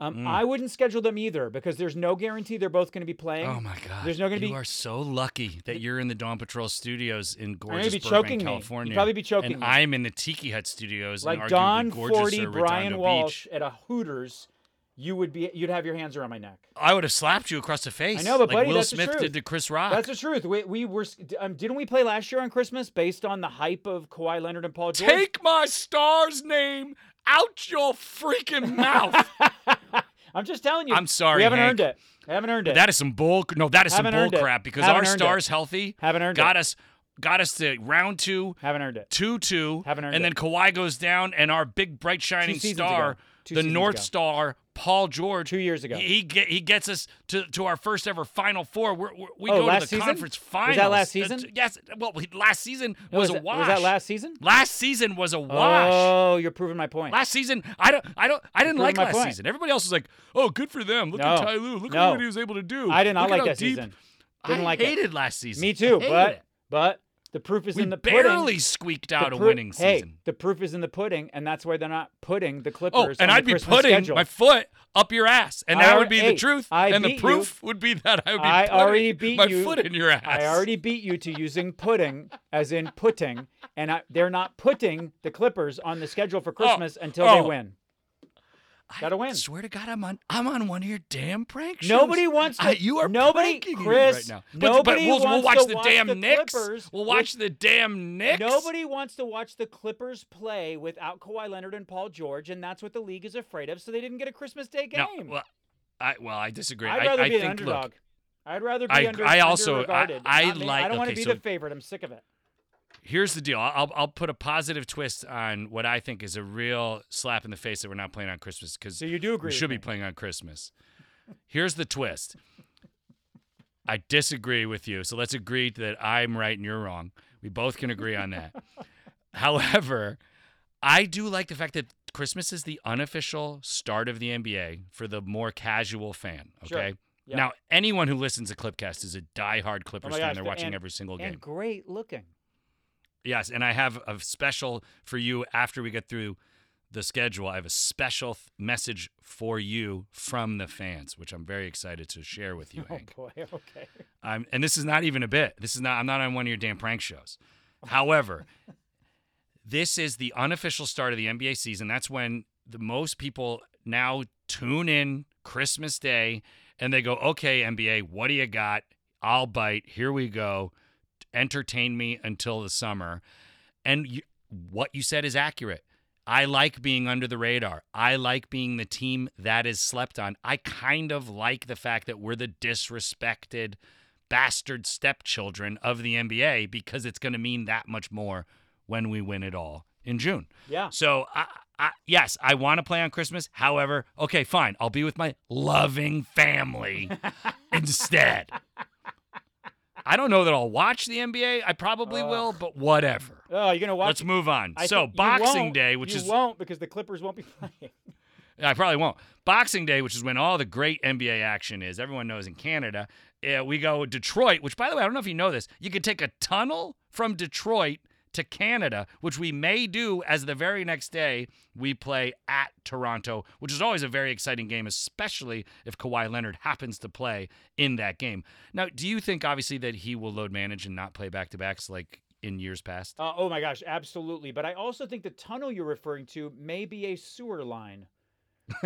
um, Mm. I wouldn't schedule them either because there's no guarantee they're both going to be playing. Oh my God! There's no gonna be. you are so lucky that you're in the Dawn Patrol studios in gorgeous be Burbank, choking me. You'd California. probably be choking and me. I'm in the Tiki Hut studios, in like Don gorgeous Forty, Brian Redondo Walsh Beach. at a Hooters, you would be you'd have your hands around my neck. I would have slapped you across the face. I know, but like buddy, Will that's the Smith truth. did to Chris Rock. That's the truth. We, we were um, didn't we play last year on Christmas based on the hype of Kawhi Leonard and Paul George? Take my star's name out your freaking mouth. I'm just telling you. I'm sorry, We haven't Hank. earned it. We haven't earned it. that is some bull. No, that is some Haven't bull crap because Haven't our earned it. healthy Haven't earned got it. us got us to round two. haven't earned it. two two, Haven't earned and then it. Kawhi goes down, and our big bright shining star, the North ago. Star, Paul George, Two years ago. he he, he gets us to, to our first ever Final Four. We're, we're, we Oh, go to the season? conference finals. Was that last Uh, season? yes. Well, last season No, was, was a wash. was that last season? Last season was a wash. Oh, you're proving my point. Last season, I don't, I don't, I didn't like last point. season. Everybody else was like, "Oh, good for them! Look at Ty Lue. Look No. at what he was able to do." I did not Look like that deep- season. Didn't I like it. hated last season. Me too. But it. but the proof is we in the barely pudding. Barely squeaked out a pro- winning Hey, the proof is in the pudding, and that's why they're not putting the Clippers. Oh, Clippers. and on I'd the be Christmas putting schedule. my foot up your ass, and I that would be hey, the truth. I and the beat you. proof would be that I would be I putting already beat my you. foot in your ass. I already beat you to using pudding as in putting, and I, they're not putting the Clippers on the schedule for oh, Christmas until they oh. win. Gotta win. I swear to God, I'm on. I'm on one of your damn prank shows. Nobody wants to. I- you are nobody, pranking me Chris. right now. But, but nobody we'll, we'll watch to the watch damn the Knicks. Clippers we'll with- watch the damn Knicks. Nobody wants to watch the Clippers play without Kawhi Leonard and Paul George, and that's what the league is afraid of. So they didn't get a Christmas Day game. No, well, I well, I disagree. I'd rather I be an think, underdog. Look, I'd rather be I- under, I also- underregarded. I- I Not me. like- I don't want to okay, be so- the favorite. I'm sick of it. Here's the deal. I'll I'll put a positive twist on what I think is a real slap in the face that we're not playing on Christmas because So you do agree? we should me. be playing on Christmas. Here's the twist. I disagree with you, so let's agree that I'm right and you're wrong. We both can agree on that. However, I do like the fact that Christmas is the unofficial start of the NBA for the more casual fan. Sure. Okay. Yeah. Now, anyone who listens to Clipcast is a diehard Clippers Oh my fan. They're watching and- every single game. And great looking. Yes, and I have a special for you after we get through the schedule. I have a special th- message for you from the fans, which I'm very excited to share with you, Oh Hank. boy. Okay. I'm, and this is not even a bit. This is not. I'm not on one of your damn prank shows. However, this is the unofficial start of the NBA season. That's when the most people now tune in Christmas Day and they go, "Okay, NBA, what do you got? I'll bite. Here we go. Entertain me until the summer." And you, what you said is accurate. I like being under the radar. I like being the team that is slept on. I kind of like the fact that we're the disrespected bastard stepchildren of the NBA because it's going to mean that much more when we win it all in June. Yeah. So, I, I, yes, I want to play on Christmas. However, okay, fine. I'll be with my loving family instead. I don't know that I'll watch the NBA. I probably will, but whatever. Oh, you're gonna watch. Let's move on. I so, Boxing. Day, which is. you is won't because the Clippers won't be playing. I probably won't. Boxing Day, which is when all the great NBA action is, everyone knows in Canada. Uh, we go Detroit, which, by the way, I don't know if you know this. You could take a tunnel from Detroit to Canada, which we may do as the very next day we play at Toronto, which is always a very exciting game, especially if Kawhi Leonard happens to play in that game. Now, do you think, obviously, that he will load manage and not play back to backs like in years past? Uh, oh my gosh, absolutely. But I also think the tunnel you're referring to may be a sewer line.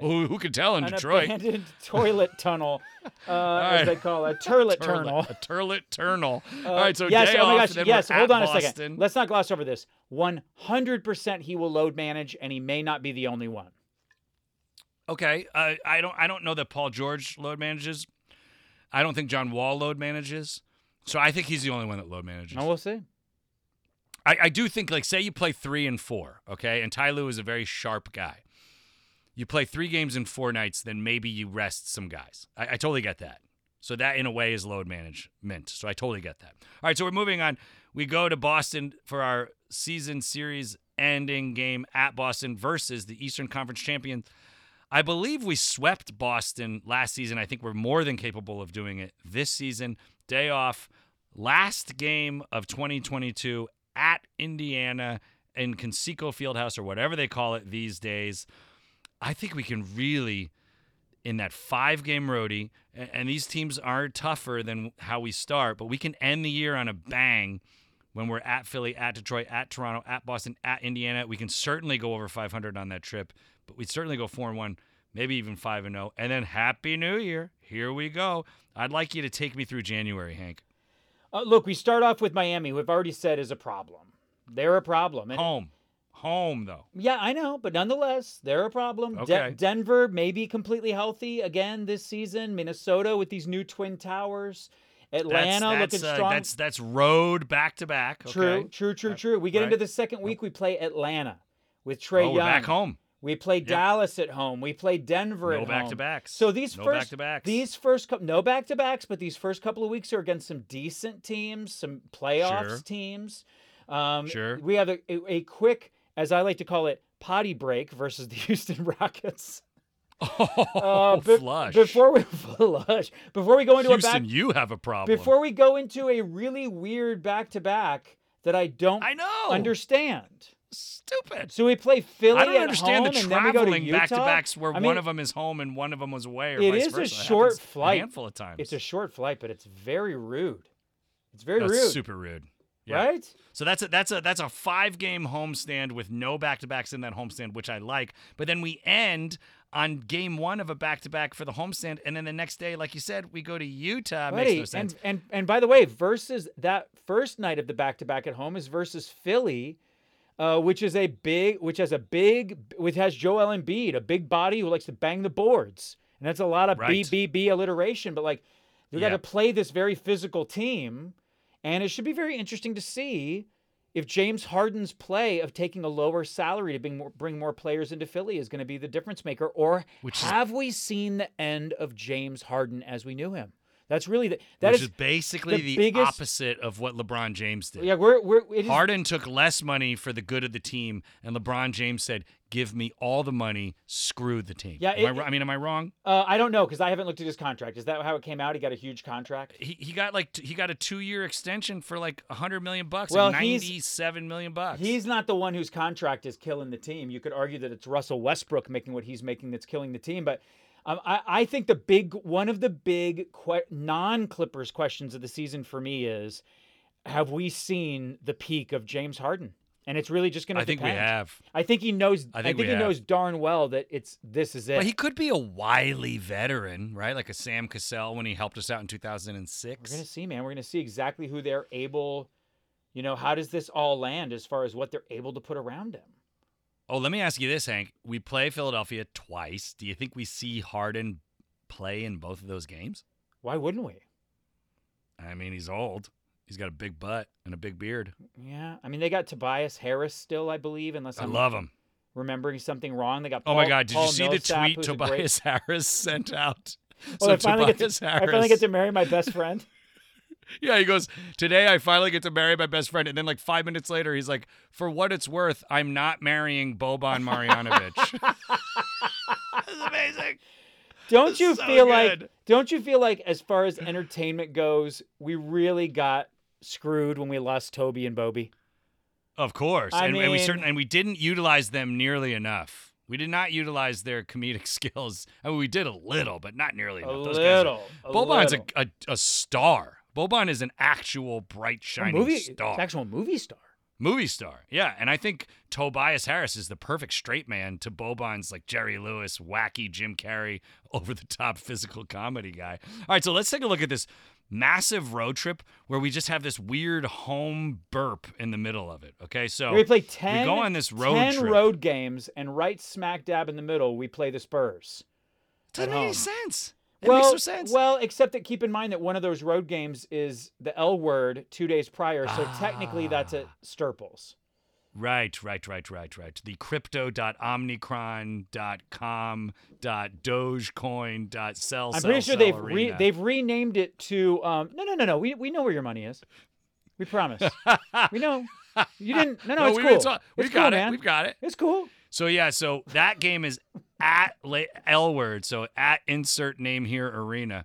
well, who, could tell in An Detroit? abandoned toilet tunnel, uh, right. as they call it, turlet Turlet- tunnel. A turlet turnal. Uh, All right, so yes, day oh my gosh, yes. Hold on a Boston. second. Let's not gloss over this. One hundred percent, he will load manage, and he may not be the only one. Okay, uh, I don't. I don't know that Paul George load manages. I don't think John Wall load manages. So I think he's the only one that load manages. No, we'll see. I, I do think, like, say you play three and four, okay, and Ty Lue is a very sharp guy. You play three games in four nights, then maybe you rest some guys. I, I totally get that. So that, in a way, is load management. So I totally get that. All right, so we're moving on. We go to Boston for our season series ending game at Boston versus the Eastern Conference champions. I believe we swept Boston last season. I think we're more than capable of doing it this season. Day off, last game of 2022 at Indiana in Conseco Fieldhouse or whatever they call it these days. I think we can really, in that five game roadie, and these teams are tougher than how we start, but we can end the year on a bang when we're at Philly, at Detroit, at Toronto, at Boston, at Indiana. We can certainly go over 500 on that trip, but we'd certainly go 4 and 1, maybe even 5 and 0. And then Happy New Year. Here we go. I'd like you to take me through January, Hank. Uh, look, we start off with Miami, who I've already said is a problem. They're a problem. And Home. Home, though. Yeah, I know, but nonetheless, they're a problem. De- Okay. Denver may be completely healthy again this season. Minnesota with these new twin towers. Atlanta that's, that's, looking uh, strong. That's that's road back to back. true, okay? true, true, Uh, true. We get right. into the second week. We play Atlanta with Trae Oh, Young. we're back home. We play Yep. Dallas at home. We play Denver No at back to backs. So these no first back to backs. these first no back to backs, but these first couple of weeks are against some decent teams, some playoffs Sure. teams. Um, Sure. We have a, a, a quick, as I like to call it, potty break versus the Houston Rockets. oh, Uh, be- flush. Before we flush, before we go into Houston, a back, you have a problem. before we go into a really weird back to back that I don't I know. understand. Stupid. So we play Philly I don't understand home the and then we go to traveling back to backs where I one of them is home and one of them was away, or It vice is a versa. That short flight. A handful of times. It's a short flight, but it's very rude. It's very That's rude. super rude. Yeah. right? So that's a that's a that's a five game homestand with no back to backs in that homestand, which I like. But then we end on game one of a back to back for the homestand, and then the next day, like you said, we go to Utah. Makes Buddy, no sense. and and and by the way, versus that first night of the back to back at home is versus Philly, uh, which is a big, which has a big, which has Joel Embiid, a big body who likes to bang the boards, and that's a lot of Right. BBB alliteration. But like, you got to play this very physical team, and it should be very interesting to see if James Harden's play of taking a lower salary to bring more, bring more players into Philly is going to be the difference maker, or Which is- have we seen the end of James Harden as we knew him? That's really the, that which is is, basically the the, biggest- opposite of what LeBron James did. yeah. We're we're it is, Harden took less money for the good of the team, and LeBron James said, "Give me all the money, screw the team." Yeah, Am it- I, I mean, am I wrong? Uh, I don't know because I haven't looked at his contract. Is that how it came out? He got a huge contract. He, he got like he got a two year extension for like a hundred million bucks, Well, ninety seven million bucks. He's not the one whose contract is killing the team. You could argue that it's Russell Westbrook making what he's making that's killing the team. But um, I, I think the big one of the big que- non-Clippers questions of the season for me is, have we seen the peak of James Harden? And it's really just going to I think we have. I think he knows. I think we he have. knows darn well that it's this is it. But he could be a wily veteran, right? Like a Sam Cassell when he helped us out in 2006. We're gonna see, man. We're gonna see exactly who they're able. You know, how does this all land as far as what they're able to put around him? Oh, let me ask you this, Hank. We play Philadelphia twice. Do you think we see Harden play in both of those games? Why wouldn't we? I mean, he's old. He's got a big butt and a big beard. Yeah, I mean they got Tobias Harris still, I believe, unless I I'm love him. remembering something wrong. They got. Oh my God! Did Paul you see the tweet Tobias Great... Harris sent out? Oh, so I finally Tobias to. Harris, I finally get to marry my best friend. Yeah, he goes, Today I finally get to marry my best friend. And then, like, five minutes later, he's like, For what it's worth, I'm not marrying Boban Marjanovic. That's amazing. Don't you So feel like? Don't you feel like, as far as entertainment goes, we really got screwed when we lost Toby and Bobby? Of course. I and, and we mean- certain and we didn't utilize them nearly enough. We did not utilize their comedic skills. I mean, we did a little, but not nearly A enough. Those guys are- little. a Boban's a, a, a star. Boban is an actual bright, shining movie, star. actual movie star. Movie star. Yeah. And I think Tobias Harris is the perfect straight man to Boban's like Jerry Lewis, wacky Jim Carrey, over the top physical comedy guy. All right. So let's take a look at this massive road trip where we just have this weird home burp in the middle of it. Okay. So we play 10, We go on this road 10 trip. road games, and right smack dab in the middle, we play the Spurs. doesn't make any sense. It well, makes no sense. well, except that keep in mind that one of those road games is the L word two days prior, so technically that's at Ah. Sturples. Right, right, right, right, right. The crypto.omnicron.com.dogecoin.sell. I'm pretty sure they've re- they've renamed it to um, no no no no we we know where your money is. We promise. we know. You didn't. No, no, it's we, cool. It's, we've it's got cool, it. man. We've got it. It's cool. So yeah, so that game is at L word. So at insert name here arena.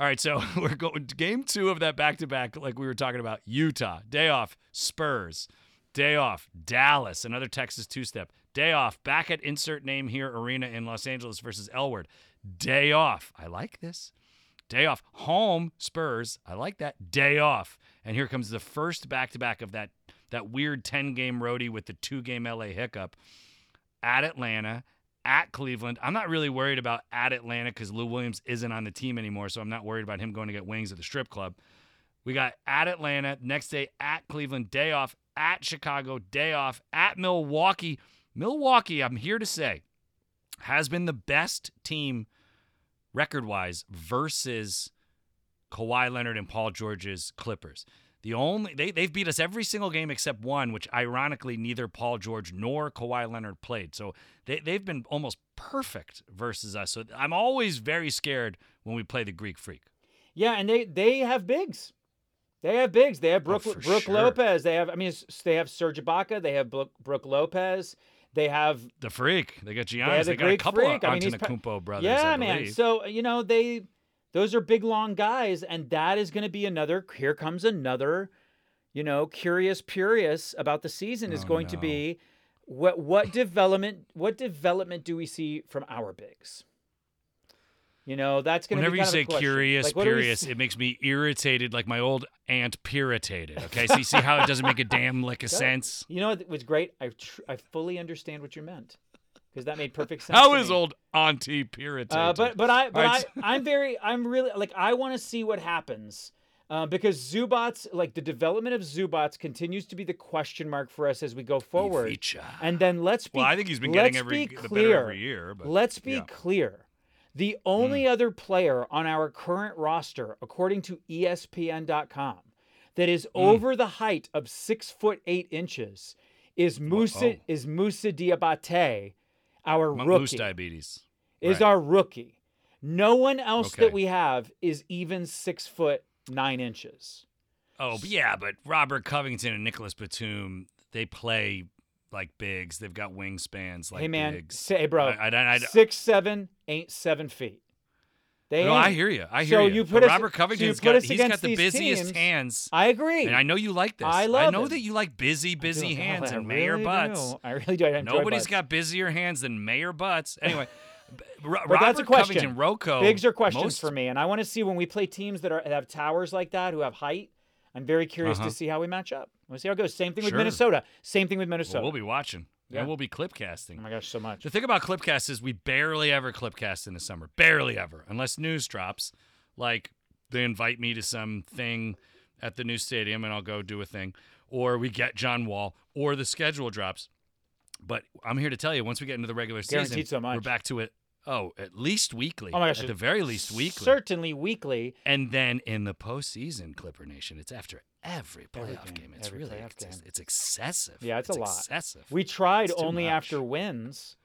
All right, so we're going game two of that back to back, like we were talking about. Utah day off, Spurs day off, Dallas another Texas two step day off. Back at insert name here arena in Los Angeles versus L word day off. I like this. Day off. Home Spurs. I like that. Day off. And here comes the first back to back of that that weird 10 game roadie with the two game LA hiccup at Atlanta, at Cleveland. I'm not really worried about at Atlanta because Lou Williams isn't on the team anymore, so I'm not worried about him going to get wings at the strip club. We got at Atlanta, next day at Cleveland, day off, at Chicago, day off, at Milwaukee. Milwaukee, I'm here to say, has been the best team record wise versus Kawhi Leonard and Paul George's Clippers. The only they they've beat us every single game except one, which ironically neither Paul George nor Kawhi Leonard played. So they they've been almost perfect versus us. So I'm always very scared when we play the Greek Freak. Yeah, and they they have bigs. They have bigs. They have Brooke, Oh, Brooke sure. Lopez. They have I mean they have Serge Ibaka. They have Brooke, Brooke Lopez. They have The Freak. They got They Giannis. They, the got a couple Freak. of I mean, he's brothers. yeah, man. So you know they, those are big long guys, and that is going to be another. Here comes another, you know, curious purious about the season is Oh, going to be, what what development what development do we see from our bigs? You know, that's going to Whenever be you kind say curious, Like, what do we curious, it makes me irritated, like my old aunt irritated. Okay, so you see how it doesn't make a damn lick of sense. You know what was great? I tr- I fully understand what you meant because that made perfect sense. How is me. old auntie irritated? Uh, but but I but All I right, I'm very I'm really like I want to see what happens. Uh, because Zubac, like the development of Zubac, continues to be the question mark for us as we go forward. And then let's be Well, I think he's been getting every clear. better every year. But Let's be yeah. Clear. The only other player on our current roster, according to ESPN.com, that is Hmm. over the height of six foot eight inches is Musa is Moussa Diabate, our rookie. moose diabetes. is Right. our rookie. No one else Okay. that we have is even six foot nine inches. Oh, yeah, but Robert Covington and Nicholas Batum, they play like bigs. They've got wingspans like hey man, bigs. say hey, bro, I, I, I, I, six seven ain't seven feet. They no, I hear you. I hear So you. you But put us- Robert so you Covington's put got us he's got the busiest teams. hands. I agree. And I know you like this. I love I know it. that you like busy, busy hands and mayor really butts. do. I really do. I Nobody's butts. got busier hands than Mayor Butts. Anyway, But that's a Robert question. Covington, Rocco. Bigs are questions most, for me, and I want to see when we play teams that are that have towers like that, who have height. I'm very curious Uh-huh. to see how we match up. We'll see how it goes. Same thing with Minnesota. Same thing with Well, Minnesota. we'll be watching. Yeah. And we'll be clip casting. oh my gosh, so much. The thing about Clipcast is we barely ever Clipcast in the summer. Barely ever. Unless news drops. Like they invite me to some thing at the new stadium and I'll go do a thing. Or we get John Wall. Or the schedule drops. But I'm here to tell you, once we get into the regular season, so we're back to it. Oh, at least weekly. Oh my gosh, At the very least weekly. Certainly weekly. And then in the postseason, Clipper Nation, it's after every Every playoff game, game. It's every really playoff game. it's excessive. Yeah, it's a lot. Excessive. We tried only much. after wins.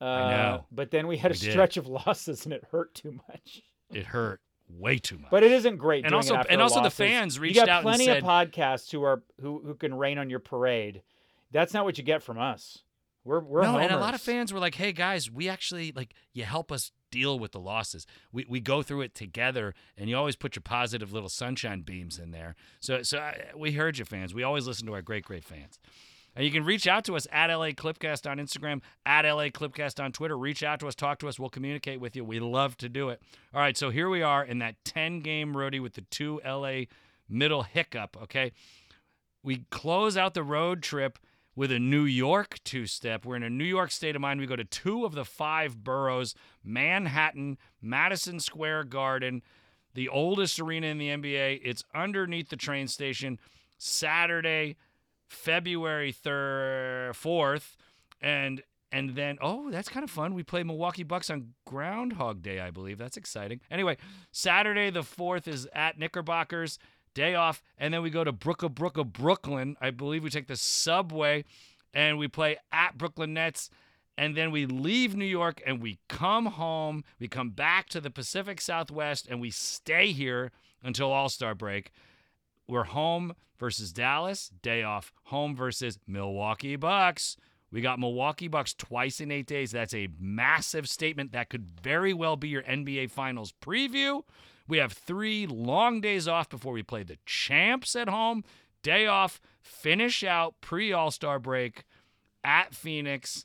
Uh, know. But then we had a We did. stretch of losses, and it hurt too much. it hurt way too much. But it isn't great. And also- and also the losses. fans You reached got out and plenty said- of podcasts who are who who can rain on your parade. That's not what you get from us. We're we're no, and a lot of fans were like, "Hey guys, we actually like you help us deal with the losses. We we go through it together, and you always put your positive little sunshine beams in there." So so I, we heard you, fans. We always listen to our great great fans. And you can reach out to us at LA Clipcast on Instagram, at LA Clipcast on Twitter. Reach out to us, talk to us. We'll communicate with you. We love to do it. All right, so here we are in that 10 game roadie with the two LA middle hiccup, okay? We close out the road trip with a New York two step. We're in a New York state of mind. We go to two of the five boroughs Manhattan, Madison Square Garden, the oldest arena in the NBA. It's underneath the train station. Saturday, February 3rd, 4th. And and then oh, that's kind of fun. We play Milwaukee Bucks on Groundhog Day, I believe. That's exciting. Anyway, Saturday the 4th is at Knickerbockers day off, and then we go to Brooklyn, Brooklyn, Brooklyn. I believe we take the subway, and we play at Brooklyn Nets, and then we leave New York and we come home. We come back to the Pacific Southwest, and we stay here until All Star break. We're home versus Dallas, day off. Home versus Milwaukee Bucks. We got Milwaukee Bucks twice in eight days. That's a massive statement. That could very well be your NBA Finals preview. We have three long days off before we play the champs at home. Day off, finish out pre All Star break at Phoenix.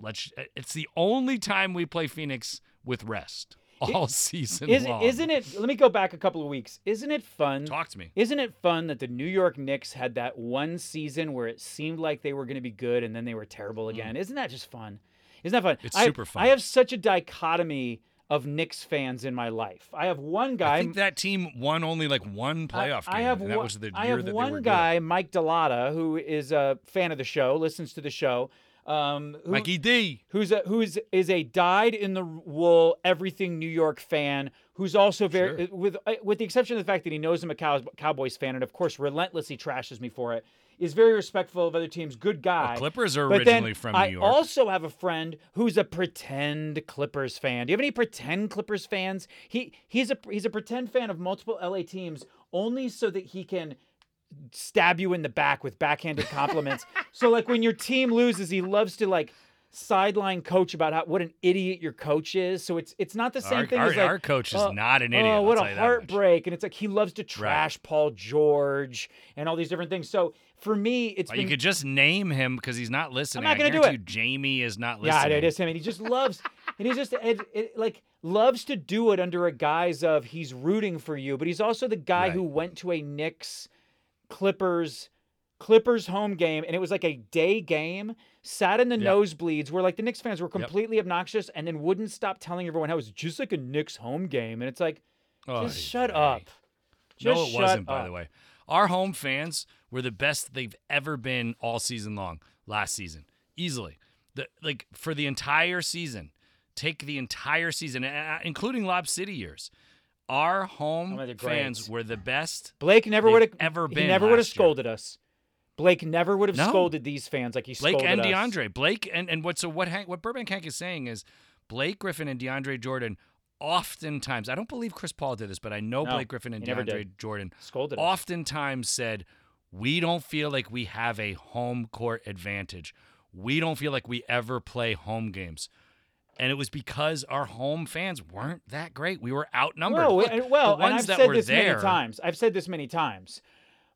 Let's. It's the only time we play Phoenix with rest all season Is, long. isn't it? Let me go back a couple of weeks. Isn't it fun? Talk to me. Isn't it fun that the New York Knicks had that one season where it seemed like they were going to be good and then they were terrible again? Isn't that just fun? Isn't that fun? Mm. It's I- super fun. I have such a dichotomy of Knicks fans in my life. I have one guy. I think that team won only like one playoff I, game, have and that one, was the year I have that one guy, Mike Delata, who is a fan of the show, listens to the show. Um, good. who, Mikey D. who's a who's is a dyed in the wool everything New York fan who's also very Sure. with with the exception of the fact that he knows I'm a Cow- Cowboys fan and of course relentlessly trashes me for it is very respectful of other teams good guy Well, Clippers are but originally from I New York. also have a friend who's a pretend Clippers fan. Do you have any pretend Clippers fans? He he's a he's a pretend fan of multiple LA teams only so that he can stab you in the back with backhanded compliments. so like when your team loses, he loves to like sideline coach about how what an idiot your coach is. So it's it's not the same our, thing our, as like our coach is oh, not an oh, idiot. Oh, what a you that much. heartbreak! And it's like he loves to trash Paul George and all these different things. So for me, it's Well, been you could just name him because he's not listening. I'm not gonna do it. you Jamie is not listening. yeah, it is him, and he just loves and he just it, it, like loves to do it under a guise of he's rooting for you, but he's also the guy Right. who went to a Knicks Clippers Clippers home game and it was like a day game, sat in the Yep. nosebleeds where like the Knicks fans were completely obnoxious and then wouldn't stop telling everyone how it was just like a Knicks home game and it's like oh, just Oy shut up. Just no, it wasn't, by the way. Our home fans were the best they've ever been all season long last season. Easily. The, like for the entire season. Take the entire season, including Lob City years. Our home Oh, fans were the best. Blake never would have ever He been never would have year. scolded us. Blake never would have No. scolded these fans like he Blake scolded and us. DeAndre. Blake and, and what so what Hank, what Burbank Hank is saying is Blake Griffin and DeAndre Jordan oftentimes I don't believe Chris Paul did this, but I know No, Blake Griffin and DeAndre. Jordan Scolded us. oftentimes said, We don't feel like we have a home court advantage. We don't feel like we ever play home games. And it was because our home fans weren't that great. We were outnumbered. Well, Look, and- well, the ones I've that said were this there, many times. I've said this many times.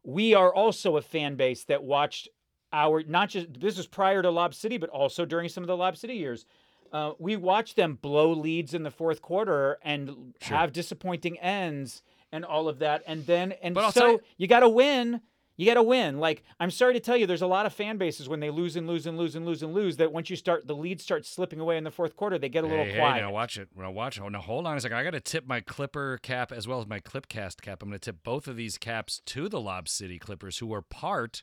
We are also a fan base that watched our not just this was prior to Lob City, but also during some of the Lob City years. Uh, we watched them blow leads in the fourth quarter and Sure. have disappointing ends and all of that, and then and But so you- you got to win. You got to win. Like I'm sorry to tell you, there's a lot of fan bases when they lose and lose and lose and lose and lose. That once you start the lead starts slipping away in the fourth quarter, they get a little hey, quiet. Hey, now watch it. Now watch it. Oh, now hold on a second. I got to tip my Clipper cap as well as my Clipcast cap. I'm going to tip both of these caps to the Lob City Clippers, who are part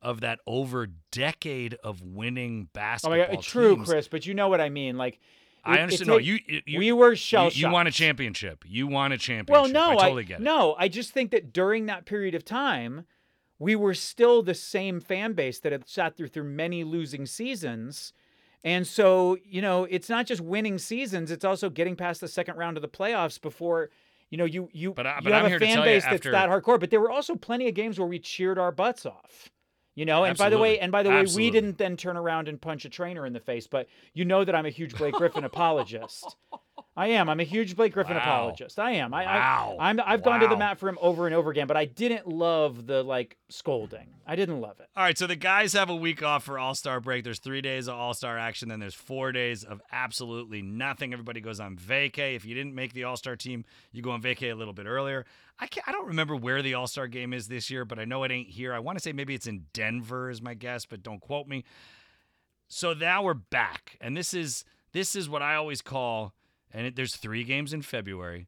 of that over decade of winning basketball. Oh my god, true, teams. Chris, but you know what I mean. Like, I it- it understand. no, you, you, you we were you, shell you want a championship. You want a championship. Well, no, I totally get it. no. I just think that during that period of time, we were still the same fan base that had sat through through many losing seasons. And so, you know, it's not just winning seasons; it's also getting past the second round of the playoffs before, you know, you you But I- you but have I'm a fan base after- that's that hardcore. But there were also plenty of games where we cheered our butts off. You know, and by the way, and by the way, Absolutely. we didn't then turn around and punch a trainer in the face. But you know that I'm a huge Blake Griffin apologist. I am. I'm a huge Blake Griffin Wow. apologist. I am. I, Wow. I I'm I've gone to the mat for him over and over again, but I didn't love the like scolding. I didn't love it. All right, so the guys have a week off for All Star break. There's three days of All Star action, then there's four days of absolutely nothing. Everybody goes on vacay. If you didn't make the All Star team, you go on vacay a little bit earlier. I can't, I don't remember where the All Star game is this year, but I know it ain't here. I want to say maybe it's in Denver, is my guess, but don't quote me. So now we're back, and this is this is what I always call, and it, there's three games in February,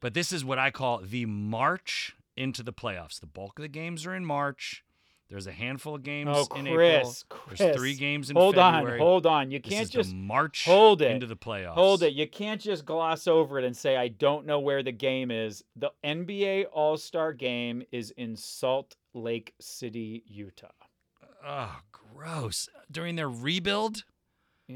but this is what I call the March into the playoffs. The bulk of the games are in March. There's a handful of games Oh, in April. Chris. There's three games in hold February. Hold on, hold on. You can't just March hold it. into the playoffs. hold it. You can't just gloss over it and say I don't know where the game is. The NBA All Star Game is in Salt Lake City, Utah. Oh, gross. During their rebuild?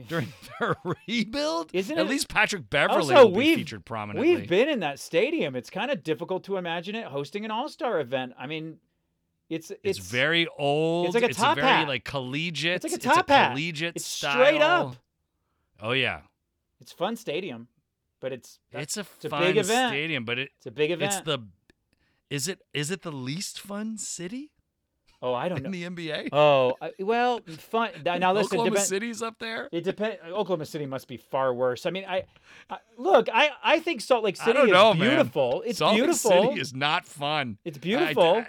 During their rebuild? Isn't At it- least Patrick Beverley Also, will be we've- featured prominently. We've been in that stadium. It's kind of difficult to imagine it hosting an All Star event. I mean, it's it's, it's, very old. It's like a top very hat. like collegiate. It's like a top hat. collegiate It's style. straight up. Oh yeah. it's fun stadium, but it's It's a it's a fun big event. stadium, but it it's a big event. it's the is it is it the least fun city oh, I don't in know. the NBA? Oh, I- well, fun. Now listen, Oklahoma depend- City's up there. It depends. Oklahoma City must be far worse. I mean, I, I look. I I think Salt Lake City is know, man. beautiful. It's beautiful. Salt Lake. City is not fun. It's beautiful. I,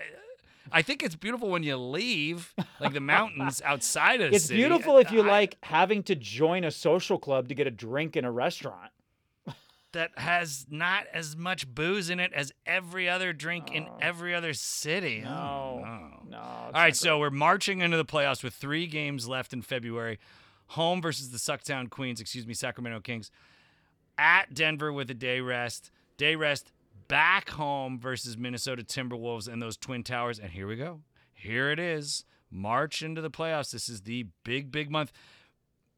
I think it's beautiful when you leave, like the mountains outside of it's city. beautiful if you like having to join a social club to get a drink in a restaurant. That has not as much booze in it as every other drink in Oh. every other city. No, Oh, no. All right, so we're marching into the playoffs with three games left in February. Home versus the Sucktown Queens, excuse me, Sacramento Kings. At Denver with a day rest. Day rest back home versus Minnesota Timberwolves and those Twin Towers. And here we go. Here it is. March into the playoffs. This is the big, big month.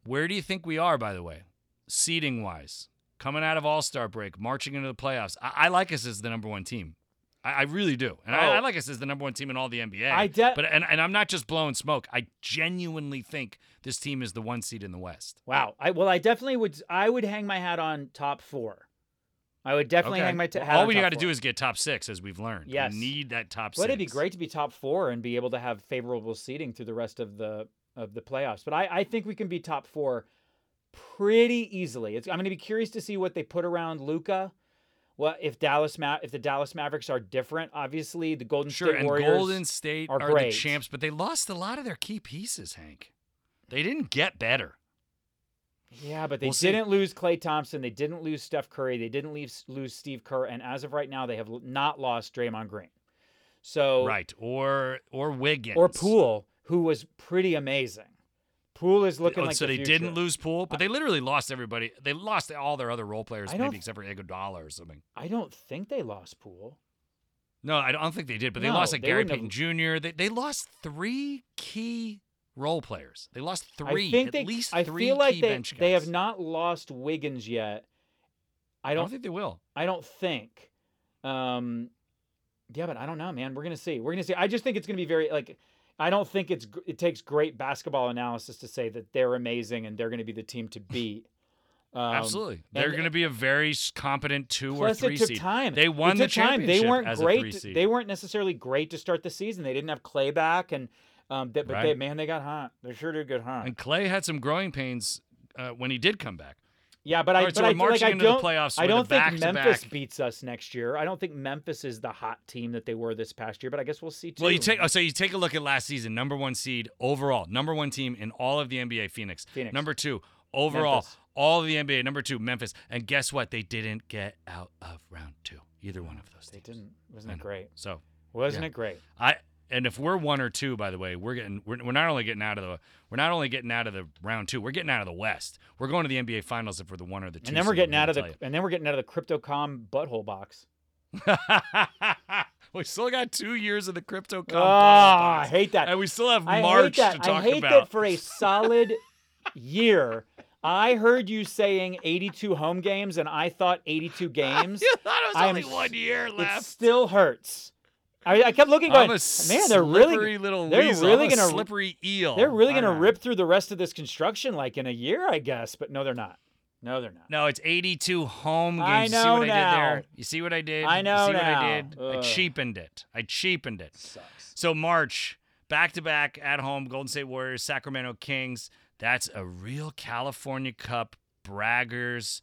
Where do you think we are, by the way, seeding wise? Coming out of All Star break, marching into the playoffs. I, I like us as the number one team. I, I really do. And I, Oh. I like us as the number one team in all the NBA. I de- but and, and I'm not just blowing smoke. I genuinely think this team is the one seed in the West. wow. I well, I definitely would. I would hang my hat on top four. I would definitely Okay. hang my t- Well, hat all we got to do is get top six, as we've learned. Yes. We need that top Well, six. it'd be great to be top four and be able to have favorable seating through the rest of the of the playoffs. But I, I think we can be top four pretty easily. It's, I'm going to be curious to see what they put around Luka. What if Dallas Ma- if the Dallas Mavericks are different? Obviously, the Golden Sure, State and Warriors Golden State are are, the champs, but they lost a lot of their key pieces, Hank. They didn't get better. Yeah, but they We'll didn't lose Klay Thompson. They didn't lose Steph Curry. They didn't leave, lose Steve Kerr. And as of right now, they have not lost Draymond Green. So Right. Or or Wiggins. or Poole, who was pretty amazing. Poole is looking Oh, like so the they future. didn't lose Poole, but they literally lost everybody. They lost all their other role players, maybe except for Iguodala or something. I don't think they lost Poole. No, I don't think they did, but they No, lost like they Gary Payton Jr. They they lost three key role players. They lost three, I think at they, least I three feel like key they, bench guys. they have not lost Wiggins yet. I I don't. don't think they will. I don't think. Um, yeah, but I don't know, man. We're gonna see. We're gonna see. I just think it's gonna be very like. I don't think it's it takes great basketball analysis to say that they're amazing and they're gonna be the team to beat. Um, Absolutely, they're going to be a very competent two or three it took seed. time. They won the championship. time. They weren't great. They weren't necessarily great to start the season. They didn't have Klay back, and um, they, but they man, they got hot. They sure did get hot. And Klay had some growing pains uh, when he did come back. Yeah, but I, right, but so I like I don't. playoffs I don't think. Memphis beats us next year. I don't think Memphis is the hot team that they were this past year. But I guess we'll see too. Well, you take so you take a look at last season, number one seed overall, number one team in all of the NBA, Phoenix. Phoenix. Number two overall, Memphis. all of the NBA. Number two, Memphis. And guess what? They didn't get out of round two. Either one of those. They teams. didn't. Wasn't it great? So Wasn't Yeah. it great? I and if we're one or two, by the way, we're getting we're, we're not only getting out of the we're not only getting out of the round two, we're getting out of the West. We're going to the NBA Finals if we're the one or the two. And then we're getting out of the and then we're getting out of the Crypto.com butthole box. we still got two years of the crypto. Oh, ah, I hate that. And we still have I March to talk I hate about. that for a solid year. I heard you saying 82 home games, and I thought 82 games. you thought it was I'm only one year left. it still hurts. I, I kept looking, going, a man, they're really, little they're weasel. really I'm gonna- slippery eel. they're really gonna know. rip through the rest of this construction like in a year, I guess. But no, they're not. No, they're not. No, it's 82 home games. I you see know what I did there? You see what I did? I You know see what. I did? I cheapened it. I cheapened it. Sucks. So March, back to back at home, Golden State Warriors, Sacramento Kings. That's a real California Cup braggers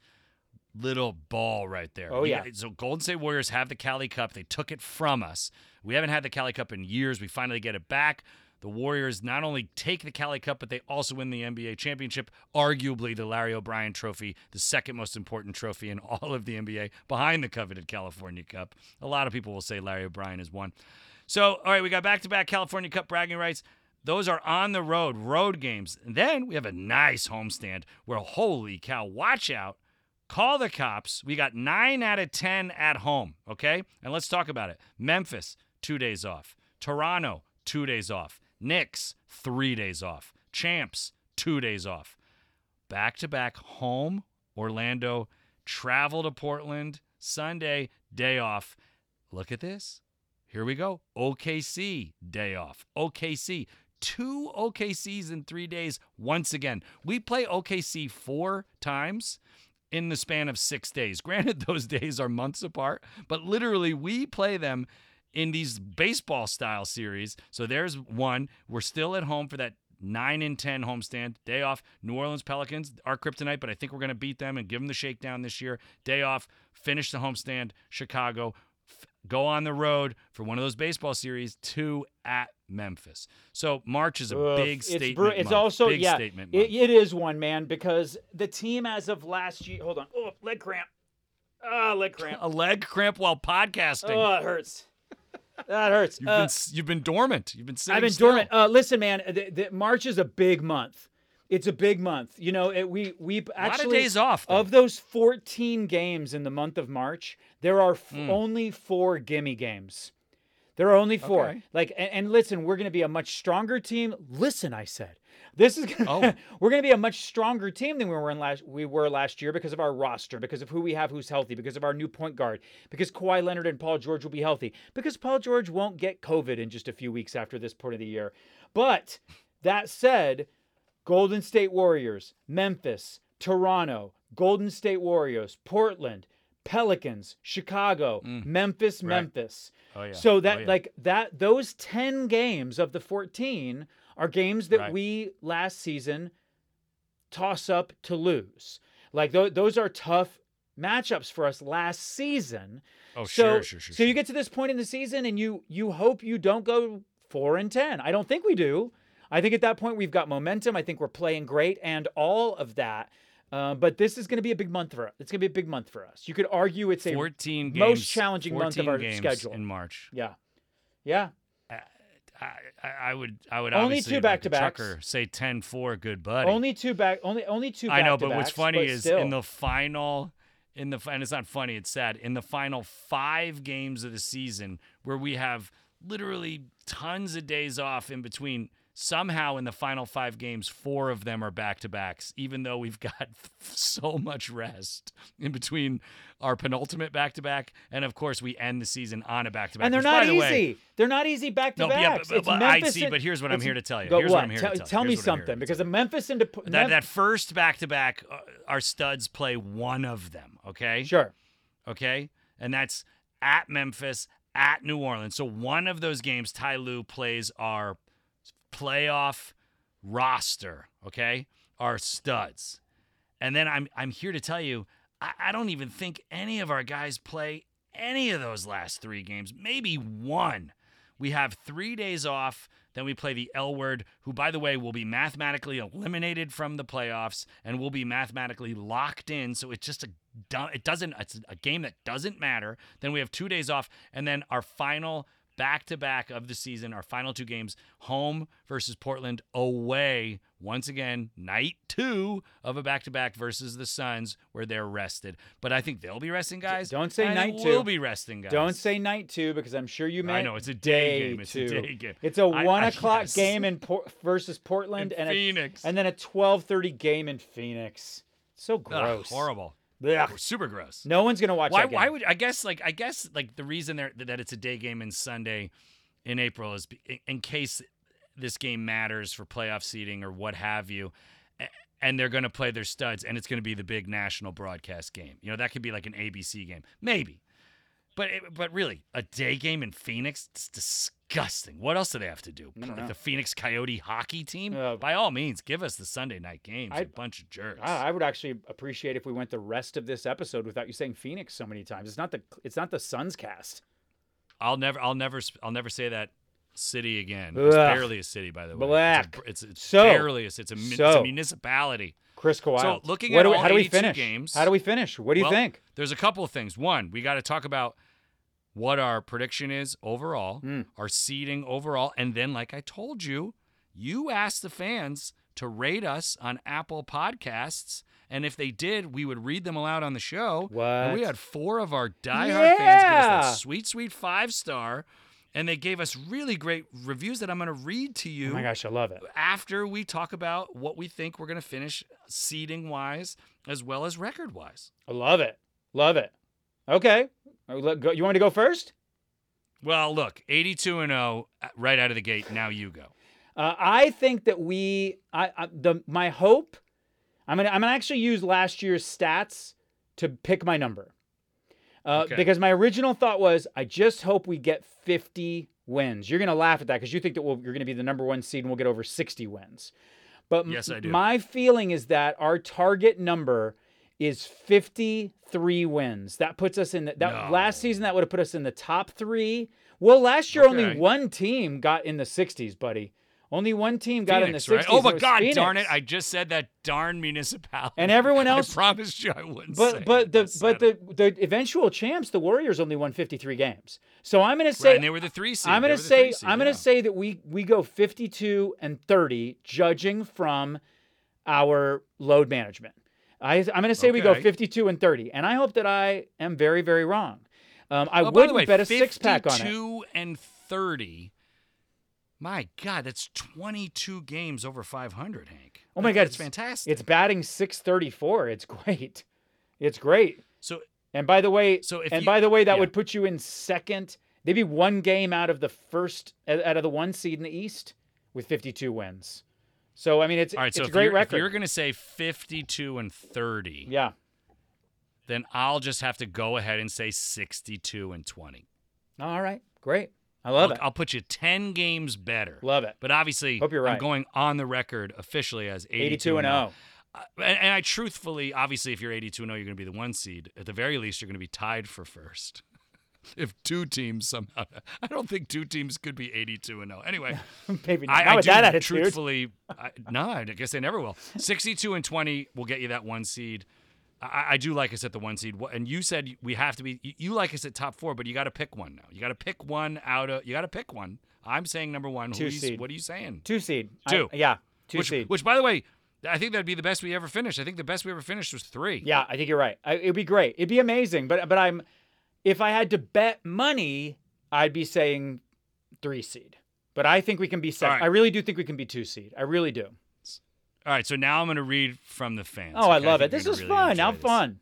little ball right there. Oh, We yeah. so Golden State Warriors have the Cali Cup. They took it from us. We haven't had the Cali Cup in years. We finally get it back. The Warriors not only take the Cali Cup, but they also win the NBA championship, arguably the Larry O'Brien trophy, the second most important trophy in all of the NBA, behind the coveted California Cup. A lot of people will say Larry O'Brien is one. So, all right, we got back to back California Cup bragging rights. Those are on the road, road games. And then we have a nice homestand where, holy cow, watch out. Call the cops. We got nine out of 10 at home, okay? And let's talk about it. Memphis, two days off. Toronto, two days off. Knicks, three days off. Champs, two days off. Back to back home, Orlando, travel to Portland, Sunday, day off. Look at this. Here we go. OKC, day off. OKC, two OKCs in three days once again. We play OKC four times in the span of six days. Granted, those days are months apart, but literally we play them in these baseball style series. So there's one. We're still at home for that nine and ten homestand. Day off. New Orleans Pelicans are kryptonite, but I think we're going to beat them and give them the shakedown this year. Day off. Finish the homestand. Chicago. Go on the road for one of those baseball series. Two at Memphis. So March is a Ugh, big it's statement. bru- It's month. also big yeah, statement. it, it is one man because the team as of last year. Hold on. Oh, leg cramp. Ah, leg cramp. a leg cramp while podcasting. Oh, it hurts. That hurts. You've Uh, been you've been dormant. You've been sitting. I've been still. dormant. Uh, listen, man, the, the March is a big month. It's a big month. You know, it, we we A lot actually of days off. though. of those 14 games in the month of March, there are f- Mm. only four gimme games. There are only four. Okay. Like, and, and listen, we're going to be a much stronger team. Listen, I said, this is gonna, Oh. we're going to be a much stronger team than we were in last we were last year because of our roster, because of who we have, who's healthy, because of our new point guard, because Kawhi Leonard and Paul George will be healthy, because Paul George won't get COVID in just a few weeks after this point of the year. But that said, Golden State Warriors, Memphis, Toronto, Golden State Warriors, Portland, Pelicans, Chicago, Memphis, Mm. Right. Memphis. Oh, yeah. So Oh, that yeah. like that those 10 games of the 14 are games that Right. we last season toss up to lose. Like th- those are tough matchups for us last season. Oh, so, sure, sure, sure. So you get to this point in the season and you you hope you don't go 4 and 10. I don't think we do. I think at that point we've got momentum. I think we're playing great and all of that. Uh, but this is going to be a big month for us. It's going to be a big month for us. You could argue it's a 14 games, most challenging month of our games schedule. in March. yeah, yeah. I, I, I would I would Only obviously two like a back-to-backs. say 10-4 good buddy. Only two back. Only only two. I know, but what's funny is still. in the final, in the and it's not funny, it's sad. In the final five games of the season, where we have literally tons of days off in between. Somehow, in the final five games, four of them are back to backs, even though we've got so much rest in between our penultimate back to back, and of course, we end the season on a back to back. and they're which, not the easy. way, they're not easy back to No, yeah, backs. but- It's but I see, but here's what I'm here to tell you. Here's what? I'm here to tell, tell you. tell me Here's what I'm here to something because the Memphis and Dep- that that first back to back, our studs play one of them. Okay, sure. okay, and that's at Memphis, at New Orleans. So one of those games, Ty Lue plays our playoff roster. Okay, our studs, and then I'm I'm here to tell you, I, I don't even think any of our guys play any of those last three games. Maybe one. We have three days off. Then we play the L word, who, by the way, will be mathematically eliminated from the playoffs and will be mathematically locked in. So it's just a it doesn't it's a game that doesn't matter. Then we have two days off, and then our final back to back of the season, our final two games, home versus Portland, away once again, night two of a back to back versus the Suns, where they're rested. But I think they'll be resting guys. don't say and I think night We'll be resting guys. Don't say night two because I'm sure you meant I know it's a day, day game. It's two. a day game. It's a one I- o'clock yes. game in Por- versus Portland In and Phoenix. a, and then a twelve thirty game in Phoenix. So Ugh, gross. horrible. Blech. Super gross. No one's gonna watch why? Why would I guess? Like I guess like the reason there that it's a day game in Sunday in April is in- in case this game matters for playoff seeding or what have you. And they're going to play their studs, and it's going to be the big national broadcast game. You know that could be like an ABC game, maybe. But it, but really, a day game in Phoenix, it's disgusting. What else do they have to do? Like know. the Phoenix Coyote hockey team? Uh, By all means, give us the Sunday night games. a I'd- bunch of jerks. I I would actually appreciate if we went the rest of this episode without you saying Phoenix so many times. It's not the it's not the Suns cast. I'll never, I'll never I'll never say that city again. It's barely a city, by the way. Black. It's, a, it's, it's So- barely a, it's a, min- it's a municipality. Chris Kawhi. So, looking what at do we, all how do we finish? games- How do we finish? What do you Well, think? There's a couple of things. One, we got to talk about what our prediction is overall, Hmm. our seeding overall, and then, like I told you, you asked the fans to rate us on Apple Podcasts. And if they did, we would read them aloud on the show. And we had four of our diehard fans give us Yeah. that sweet, sweet five star. And they gave us really great reviews that I'm going to read to you Oh my gosh, I love it. after we talk about what we think we're going to finish seeding wise as well as record wise. I love it. Love it. Okay. Uh, let- go- You want me to go first? Well, look, 82 and 0 right out of the gate. Now you go. Uh, I think that we, I, I the my hope, I'm gonna I'm gonna actually use last year's stats to pick my number, uh, Okay. because my original thought was I just hope we get 50 wins. You're gonna laugh at that because you think that we'll, you're gonna be the number one seed and we'll get over 60 wins, but Yes, I do. my feeling is that our target number is 53 wins. That puts us in the, that No. last season that would have put us in the top three. Well, last year only one team got in the 60s, buddy. Only one team got in the 60s. right? Oh was God, Phoenix. darn it! I just said that darn municipality, And everyone else- I promised you I wouldn't. but say but the but the the eventual champs, the Warriors, only won 53 games. So I'm gonna Right, say and they were the three seed. I'm gonna say seed, I'm gonna say that we we go 52 and 30, judging from our load management. I, I'm going to say we go 52 and 30, and I hope that I am very, very wrong. Um, I Oh, wouldn't way, bet a six pack on it. 52 and 30. My God, that's 22 games over 500, Hank. Oh my That- God, it's- fantastic. It's batting 634. It's great. It's great. so And by the way, So if and you- by the way, that yeah. would put you in second, maybe one game out of the first, out of the one seed in the East with 52 wins. So I mean, it's all right. it's So a great you're, record. if you're going to say 52 and 30, yeah. then I'll just have to go ahead and say 62 and 20. All right. Great. I love I'll, it. I'll put you 10 games better. love it. But obviously, Hope you're right. I'm going on the record officially as 82, 82 and 0. and, and I truthfully, obviously, if you're 82 and 0, you're going to be the one seed. At the very least, you're going to be tied for first. if two teams somehow, I don't think two teams could be 82 and 0. Anyway, Maybe not, I, not I with do that attitude. truthfully, I, no, I guess they never will. 62 and 20 will get you that one seed. I, I do like us at the one seed, and you said we have to be. you- like us at top four, but you got to pick one now. You got to pick one out of. You got to pick one. I'm saying number one. Two seed. What are you saying? Two seed. I- Two. yeah, two which, seed. which, by the way, I think that'd be the best we ever finished. I think the best we ever finished was three. Yeah, I think you're right. I, it'd be great. It'd be amazing. But but I'm, if I had to bet money, I'd be saying three seed. But I think we can be. All right. I really do think we can be two seed. I really do. All right, so now I'm going to read from the fans. Oh, I love think it. This is really fun. Now this. fun.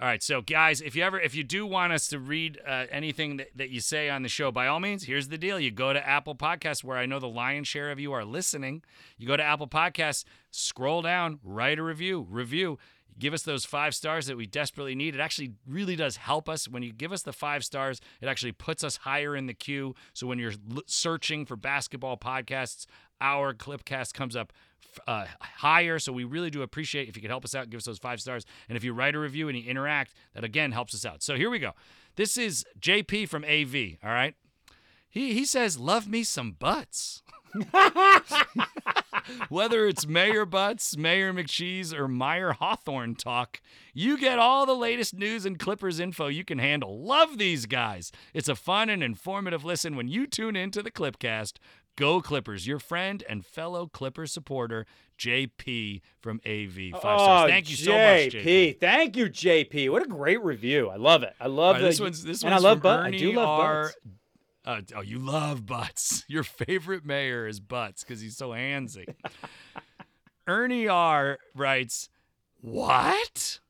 All right, so guys, if you ever, if you do want us to read uh, anything that, that you say on the show, by all means, here's the deal: you go to Apple Podcasts, where I know the lion's share of you are listening. You go to Apple Podcasts, scroll down, write a review, review. Give us those five stars that we desperately need. It actually really does help us. When you give us the five stars, it actually puts us higher in the queue. So when you're searching for basketball podcasts, our Clipcast comes up uh, higher. So we really do appreciate if you could help us out, give us those five stars. And if you write a review and you interact, that again helps us out. So here we go. This is JP from AV. All right. He he says, "Love me some butts." Whether it's Mayor Butts, Mayor McCheese, or Mayer Hawthorne talk, you get all the latest news and Clippers info you can handle. Love these guys. It's a fun and informative listen when you tune into the Clipcast. Go Clippers, your friend and fellow Clipper supporter, JP from AV. Five stars. Oh, Thank you so much, JP. Thank you, JP. What a great review. I love it. I love right, this one's this and one's I love from Butts. I do love R. Butts. Uh, oh, you love Butts. Your favorite mayor is Butts because he's so handsy. Ernie R. writes, What?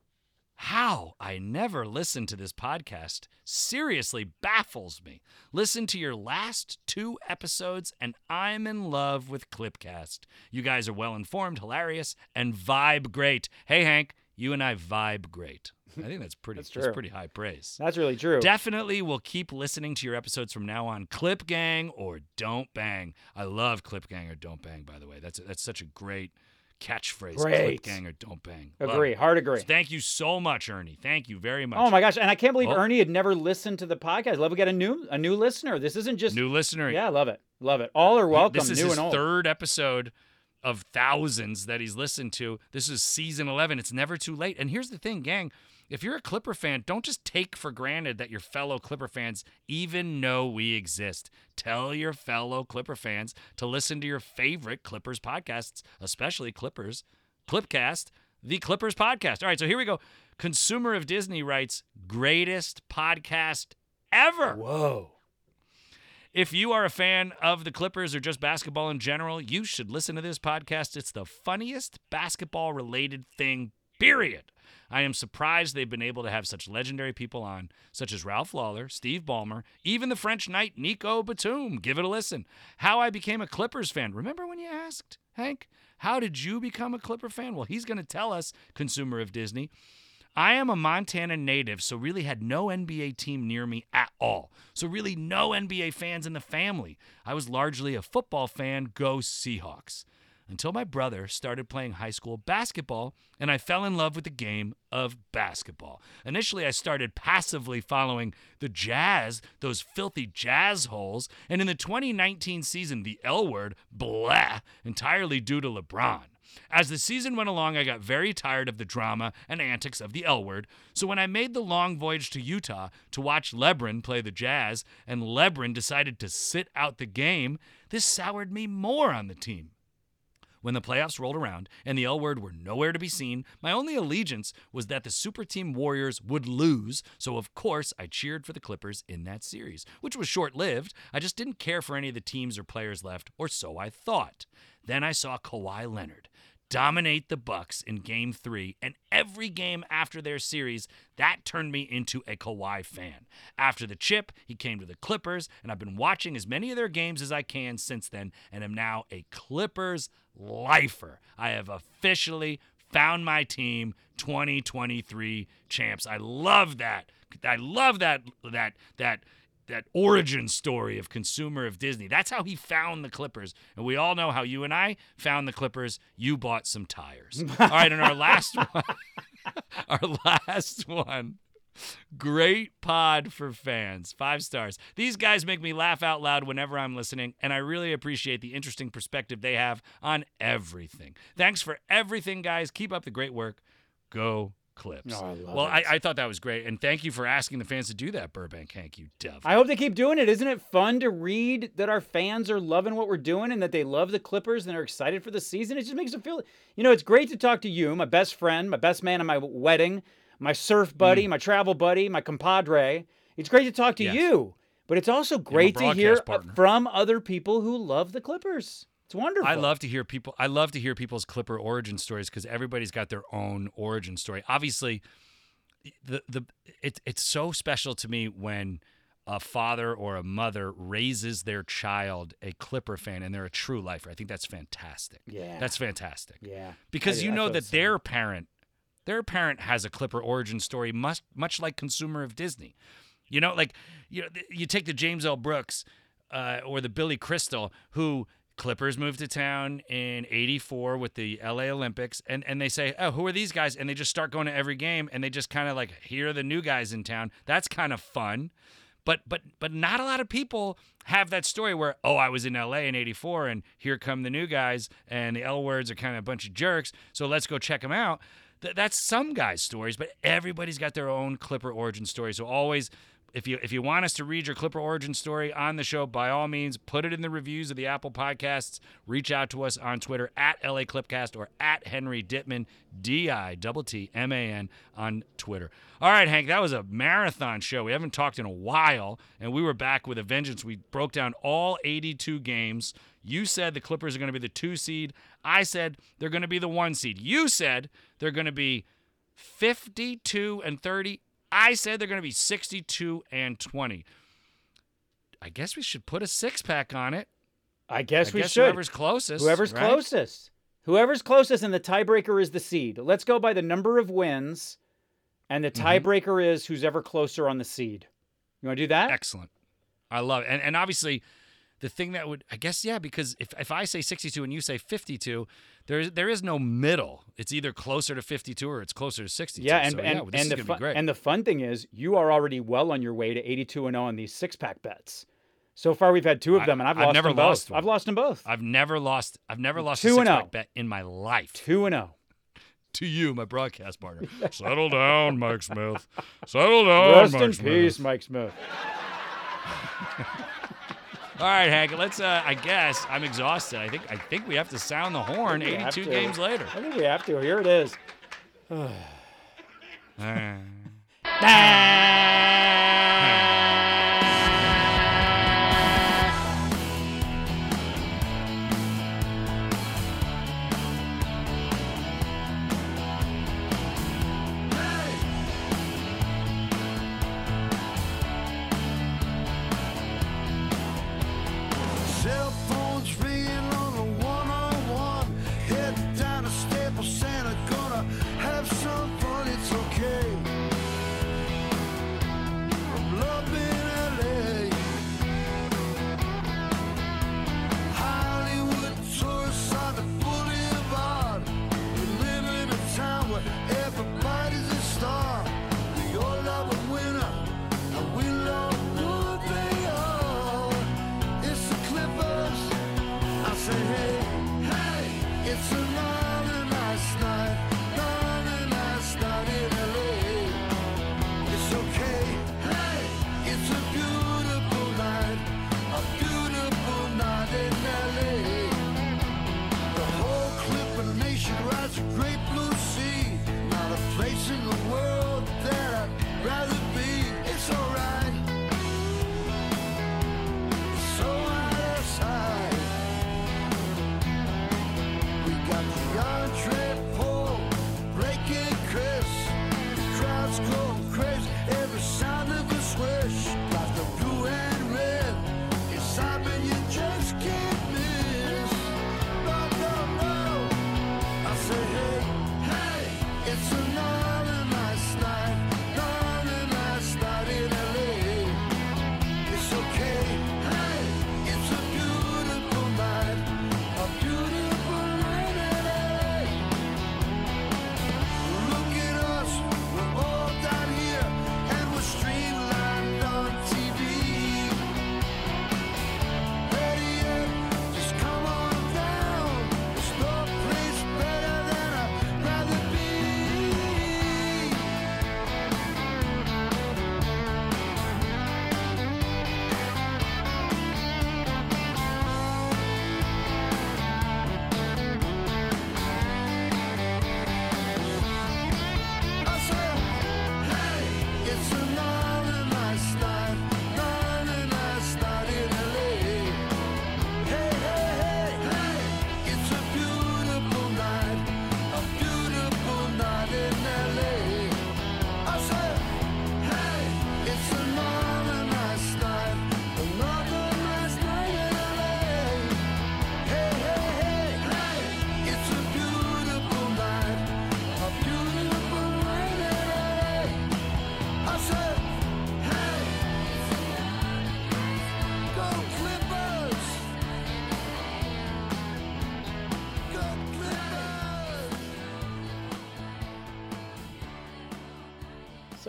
How I never listened to this podcast seriously baffles me. Listen to your last two episodes, and I'm in love with Clipcast. You guys are well informed, hilarious, and vibe great. Hey, Hank, you and I vibe great. I think that's pretty. That's that's pretty high praise. That's really true. Definitely we'll keep listening to your episodes from now on. Clip Gang or Don't Bang. I love Clip Gang or Don't Bang, by the way. That's that's such a great catchphrase. Great. Clip Gang or Don't Bang. Agree. Hard agree. Thank you so much, Ernie. Thank you very much. Oh my gosh! And I can't believe Oh. Ernie had never listened to the podcast. Love we get a new a new listener. This isn't just New listener. yeah. I love it. Love it. All are welcome. This is new his third episode of thousands that he's listened to. This is season 11. It's never too late. And here's the thing, gang. If you're a Clipper fan, don't just take for granted that your fellow Clipper fans even know we exist. Tell your fellow Clipper fans to listen to your favorite Clippers podcasts, especially Clippers, Clipcast, the Clippers podcast. All right, so here we go. Consumer of Disney writes, greatest podcast ever. Whoa. If you are a fan of the Clippers or just basketball in general, you should listen to this podcast. It's the funniest basketball related thing, period. I am surprised they've been able to have such legendary people on, such as Ralph Lawler, Steve Ballmer, even the French knight Nico Batum. Give it a listen. How I became a Clippers fan. Remember when you asked, Hank? How did you become a Clipper fan? Well, he's going to tell us, consumer of Disney. I am a Montana native, so really had no NBA team near me at all. So, really, no NBA fans in the family. I was largely a football fan, go Seahawks. Until my brother started playing high school basketball, and I fell in love with the game of basketball. Initially, I started passively following the Jazz, those filthy Jazz holes, and in the 2019 season, the L word, blah, entirely due to LeBron. As the season went along, I got very tired of the drama and antics of the L word. So when I made the long voyage to Utah to watch Lebron play the Jazz, and Lebron decided to sit out the game, this soured me more on the team. When the playoffs rolled around and the L word were nowhere to be seen, my only allegiance was that the super team Warriors would lose, so of course I cheered for the Clippers in that series, which was short lived. I just didn't care for any of the teams or players left, or so I thought. Then I saw Kawhi Leonard dominate the Bucks in game 3 and every game after their series that turned me into a Kawhi fan. After the chip, he came to the Clippers and I've been watching as many of their games as I can since then and am now a Clippers lifer. I have officially found my team 2023 champs. I love that. I love that that that that origin story of consumer of Disney. That's how he found the Clippers. And we all know how you and I found the Clippers. You bought some tires. all right, and our last one, our last one. Great pod for fans. Five stars. These guys make me laugh out loud whenever I'm listening, and I really appreciate the interesting perspective they have on everything. Thanks for everything, guys. Keep up the great work. Go Clips. Oh, I well. I, I thought that was great, and thank you for asking the fans to do that, Burbank Hank. You devil. I hope they keep doing it. Isn't it fun to read that our fans are loving what we're doing and that they love the Clippers and are excited for the season? It just makes them feel, you know, it's great to talk to you, my best friend, my best man at my wedding, my surf buddy, my travel buddy, my compadre. It's great to talk to Mm. Yes. you, but it's also great to hear partner. from other people who love the Clippers. It's wonderful. I love to hear people. I love to hear people's Clipper origin stories because everybody's got their own origin story. Obviously, the the it, it's so special to me when a father or a mother raises their child a Clipper fan and they're a true lifer. I think that's fantastic. Yeah. that's fantastic. Yeah. because I- you know that their parent their parent has a clipper origin story much much like consumer of disney you know like you know you take the james l brooks uh, or the billy crystal who clippers moved to town in 84 with the la olympics and, and they say oh who are these guys? And they just start going to every game and they just kind of like here are the new guys in town. That's kind of fun but but but not a lot of people have that story where oh I was in LA in 84 and here come the new guys and the L words are kind of a bunch of jerks so let's go check them out. Th- that's some guys stories but everybody's got their own Clipper origin story so always if you if you want us to read your Clipper origin story on the show, by all means, put it in the reviews of the Apple Podcasts. Reach out to us on Twitter at LA Clipcast or at Henry Dittman, D I T T M A N on Twitter. All right, Hank, that was a marathon show. We haven't talked in a while, and we were back with a vengeance. We broke down all 82 games. You said the Clippers are going to be the two seed. I said they're going to be the one seed. You said they're going to be 52 and 30. I said they're going to be 62 and 20. I guess we should put a six pack on it. I guess I we guess should. whoever's closest. Whoever's right? closest. Whoever's closest, and the tiebreaker is the seed. Let's go by the number of wins, and the Mm-hmm. tiebreaker is who's ever closer on the seed. You want to do that? Excellent. I love it. And, and obviously, the thing that would, I guess, yeah, because if, if I say 62 and you say 52, there is, there is no middle. It's either closer to 52 or it's closer to 62. Yeah, and so, and, yeah, this and is the fun, be great. and the fun thing is, you are already well on your way to 82 and 0 on these six pack bets. So far, we've had two of them, and I've, I've lost never them lost both. one. I've lost them both. I've never lost. I've never lost Two a six pack oh. bet in my life. Two and oh. 0. To you, my broadcast partner. Settle down, Mike Smith. Settle down, Rest Mike in Smith. peace, Mike Smith. All right, Hank. Let's. Uh, I guess I'm exhausted. I think. I think we have to sound the horn. We have 82 games later. I think we have to. Here it is. Cell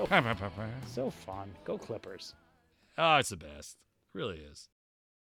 So so fun. Go Clippers. oh, it's the best. really is.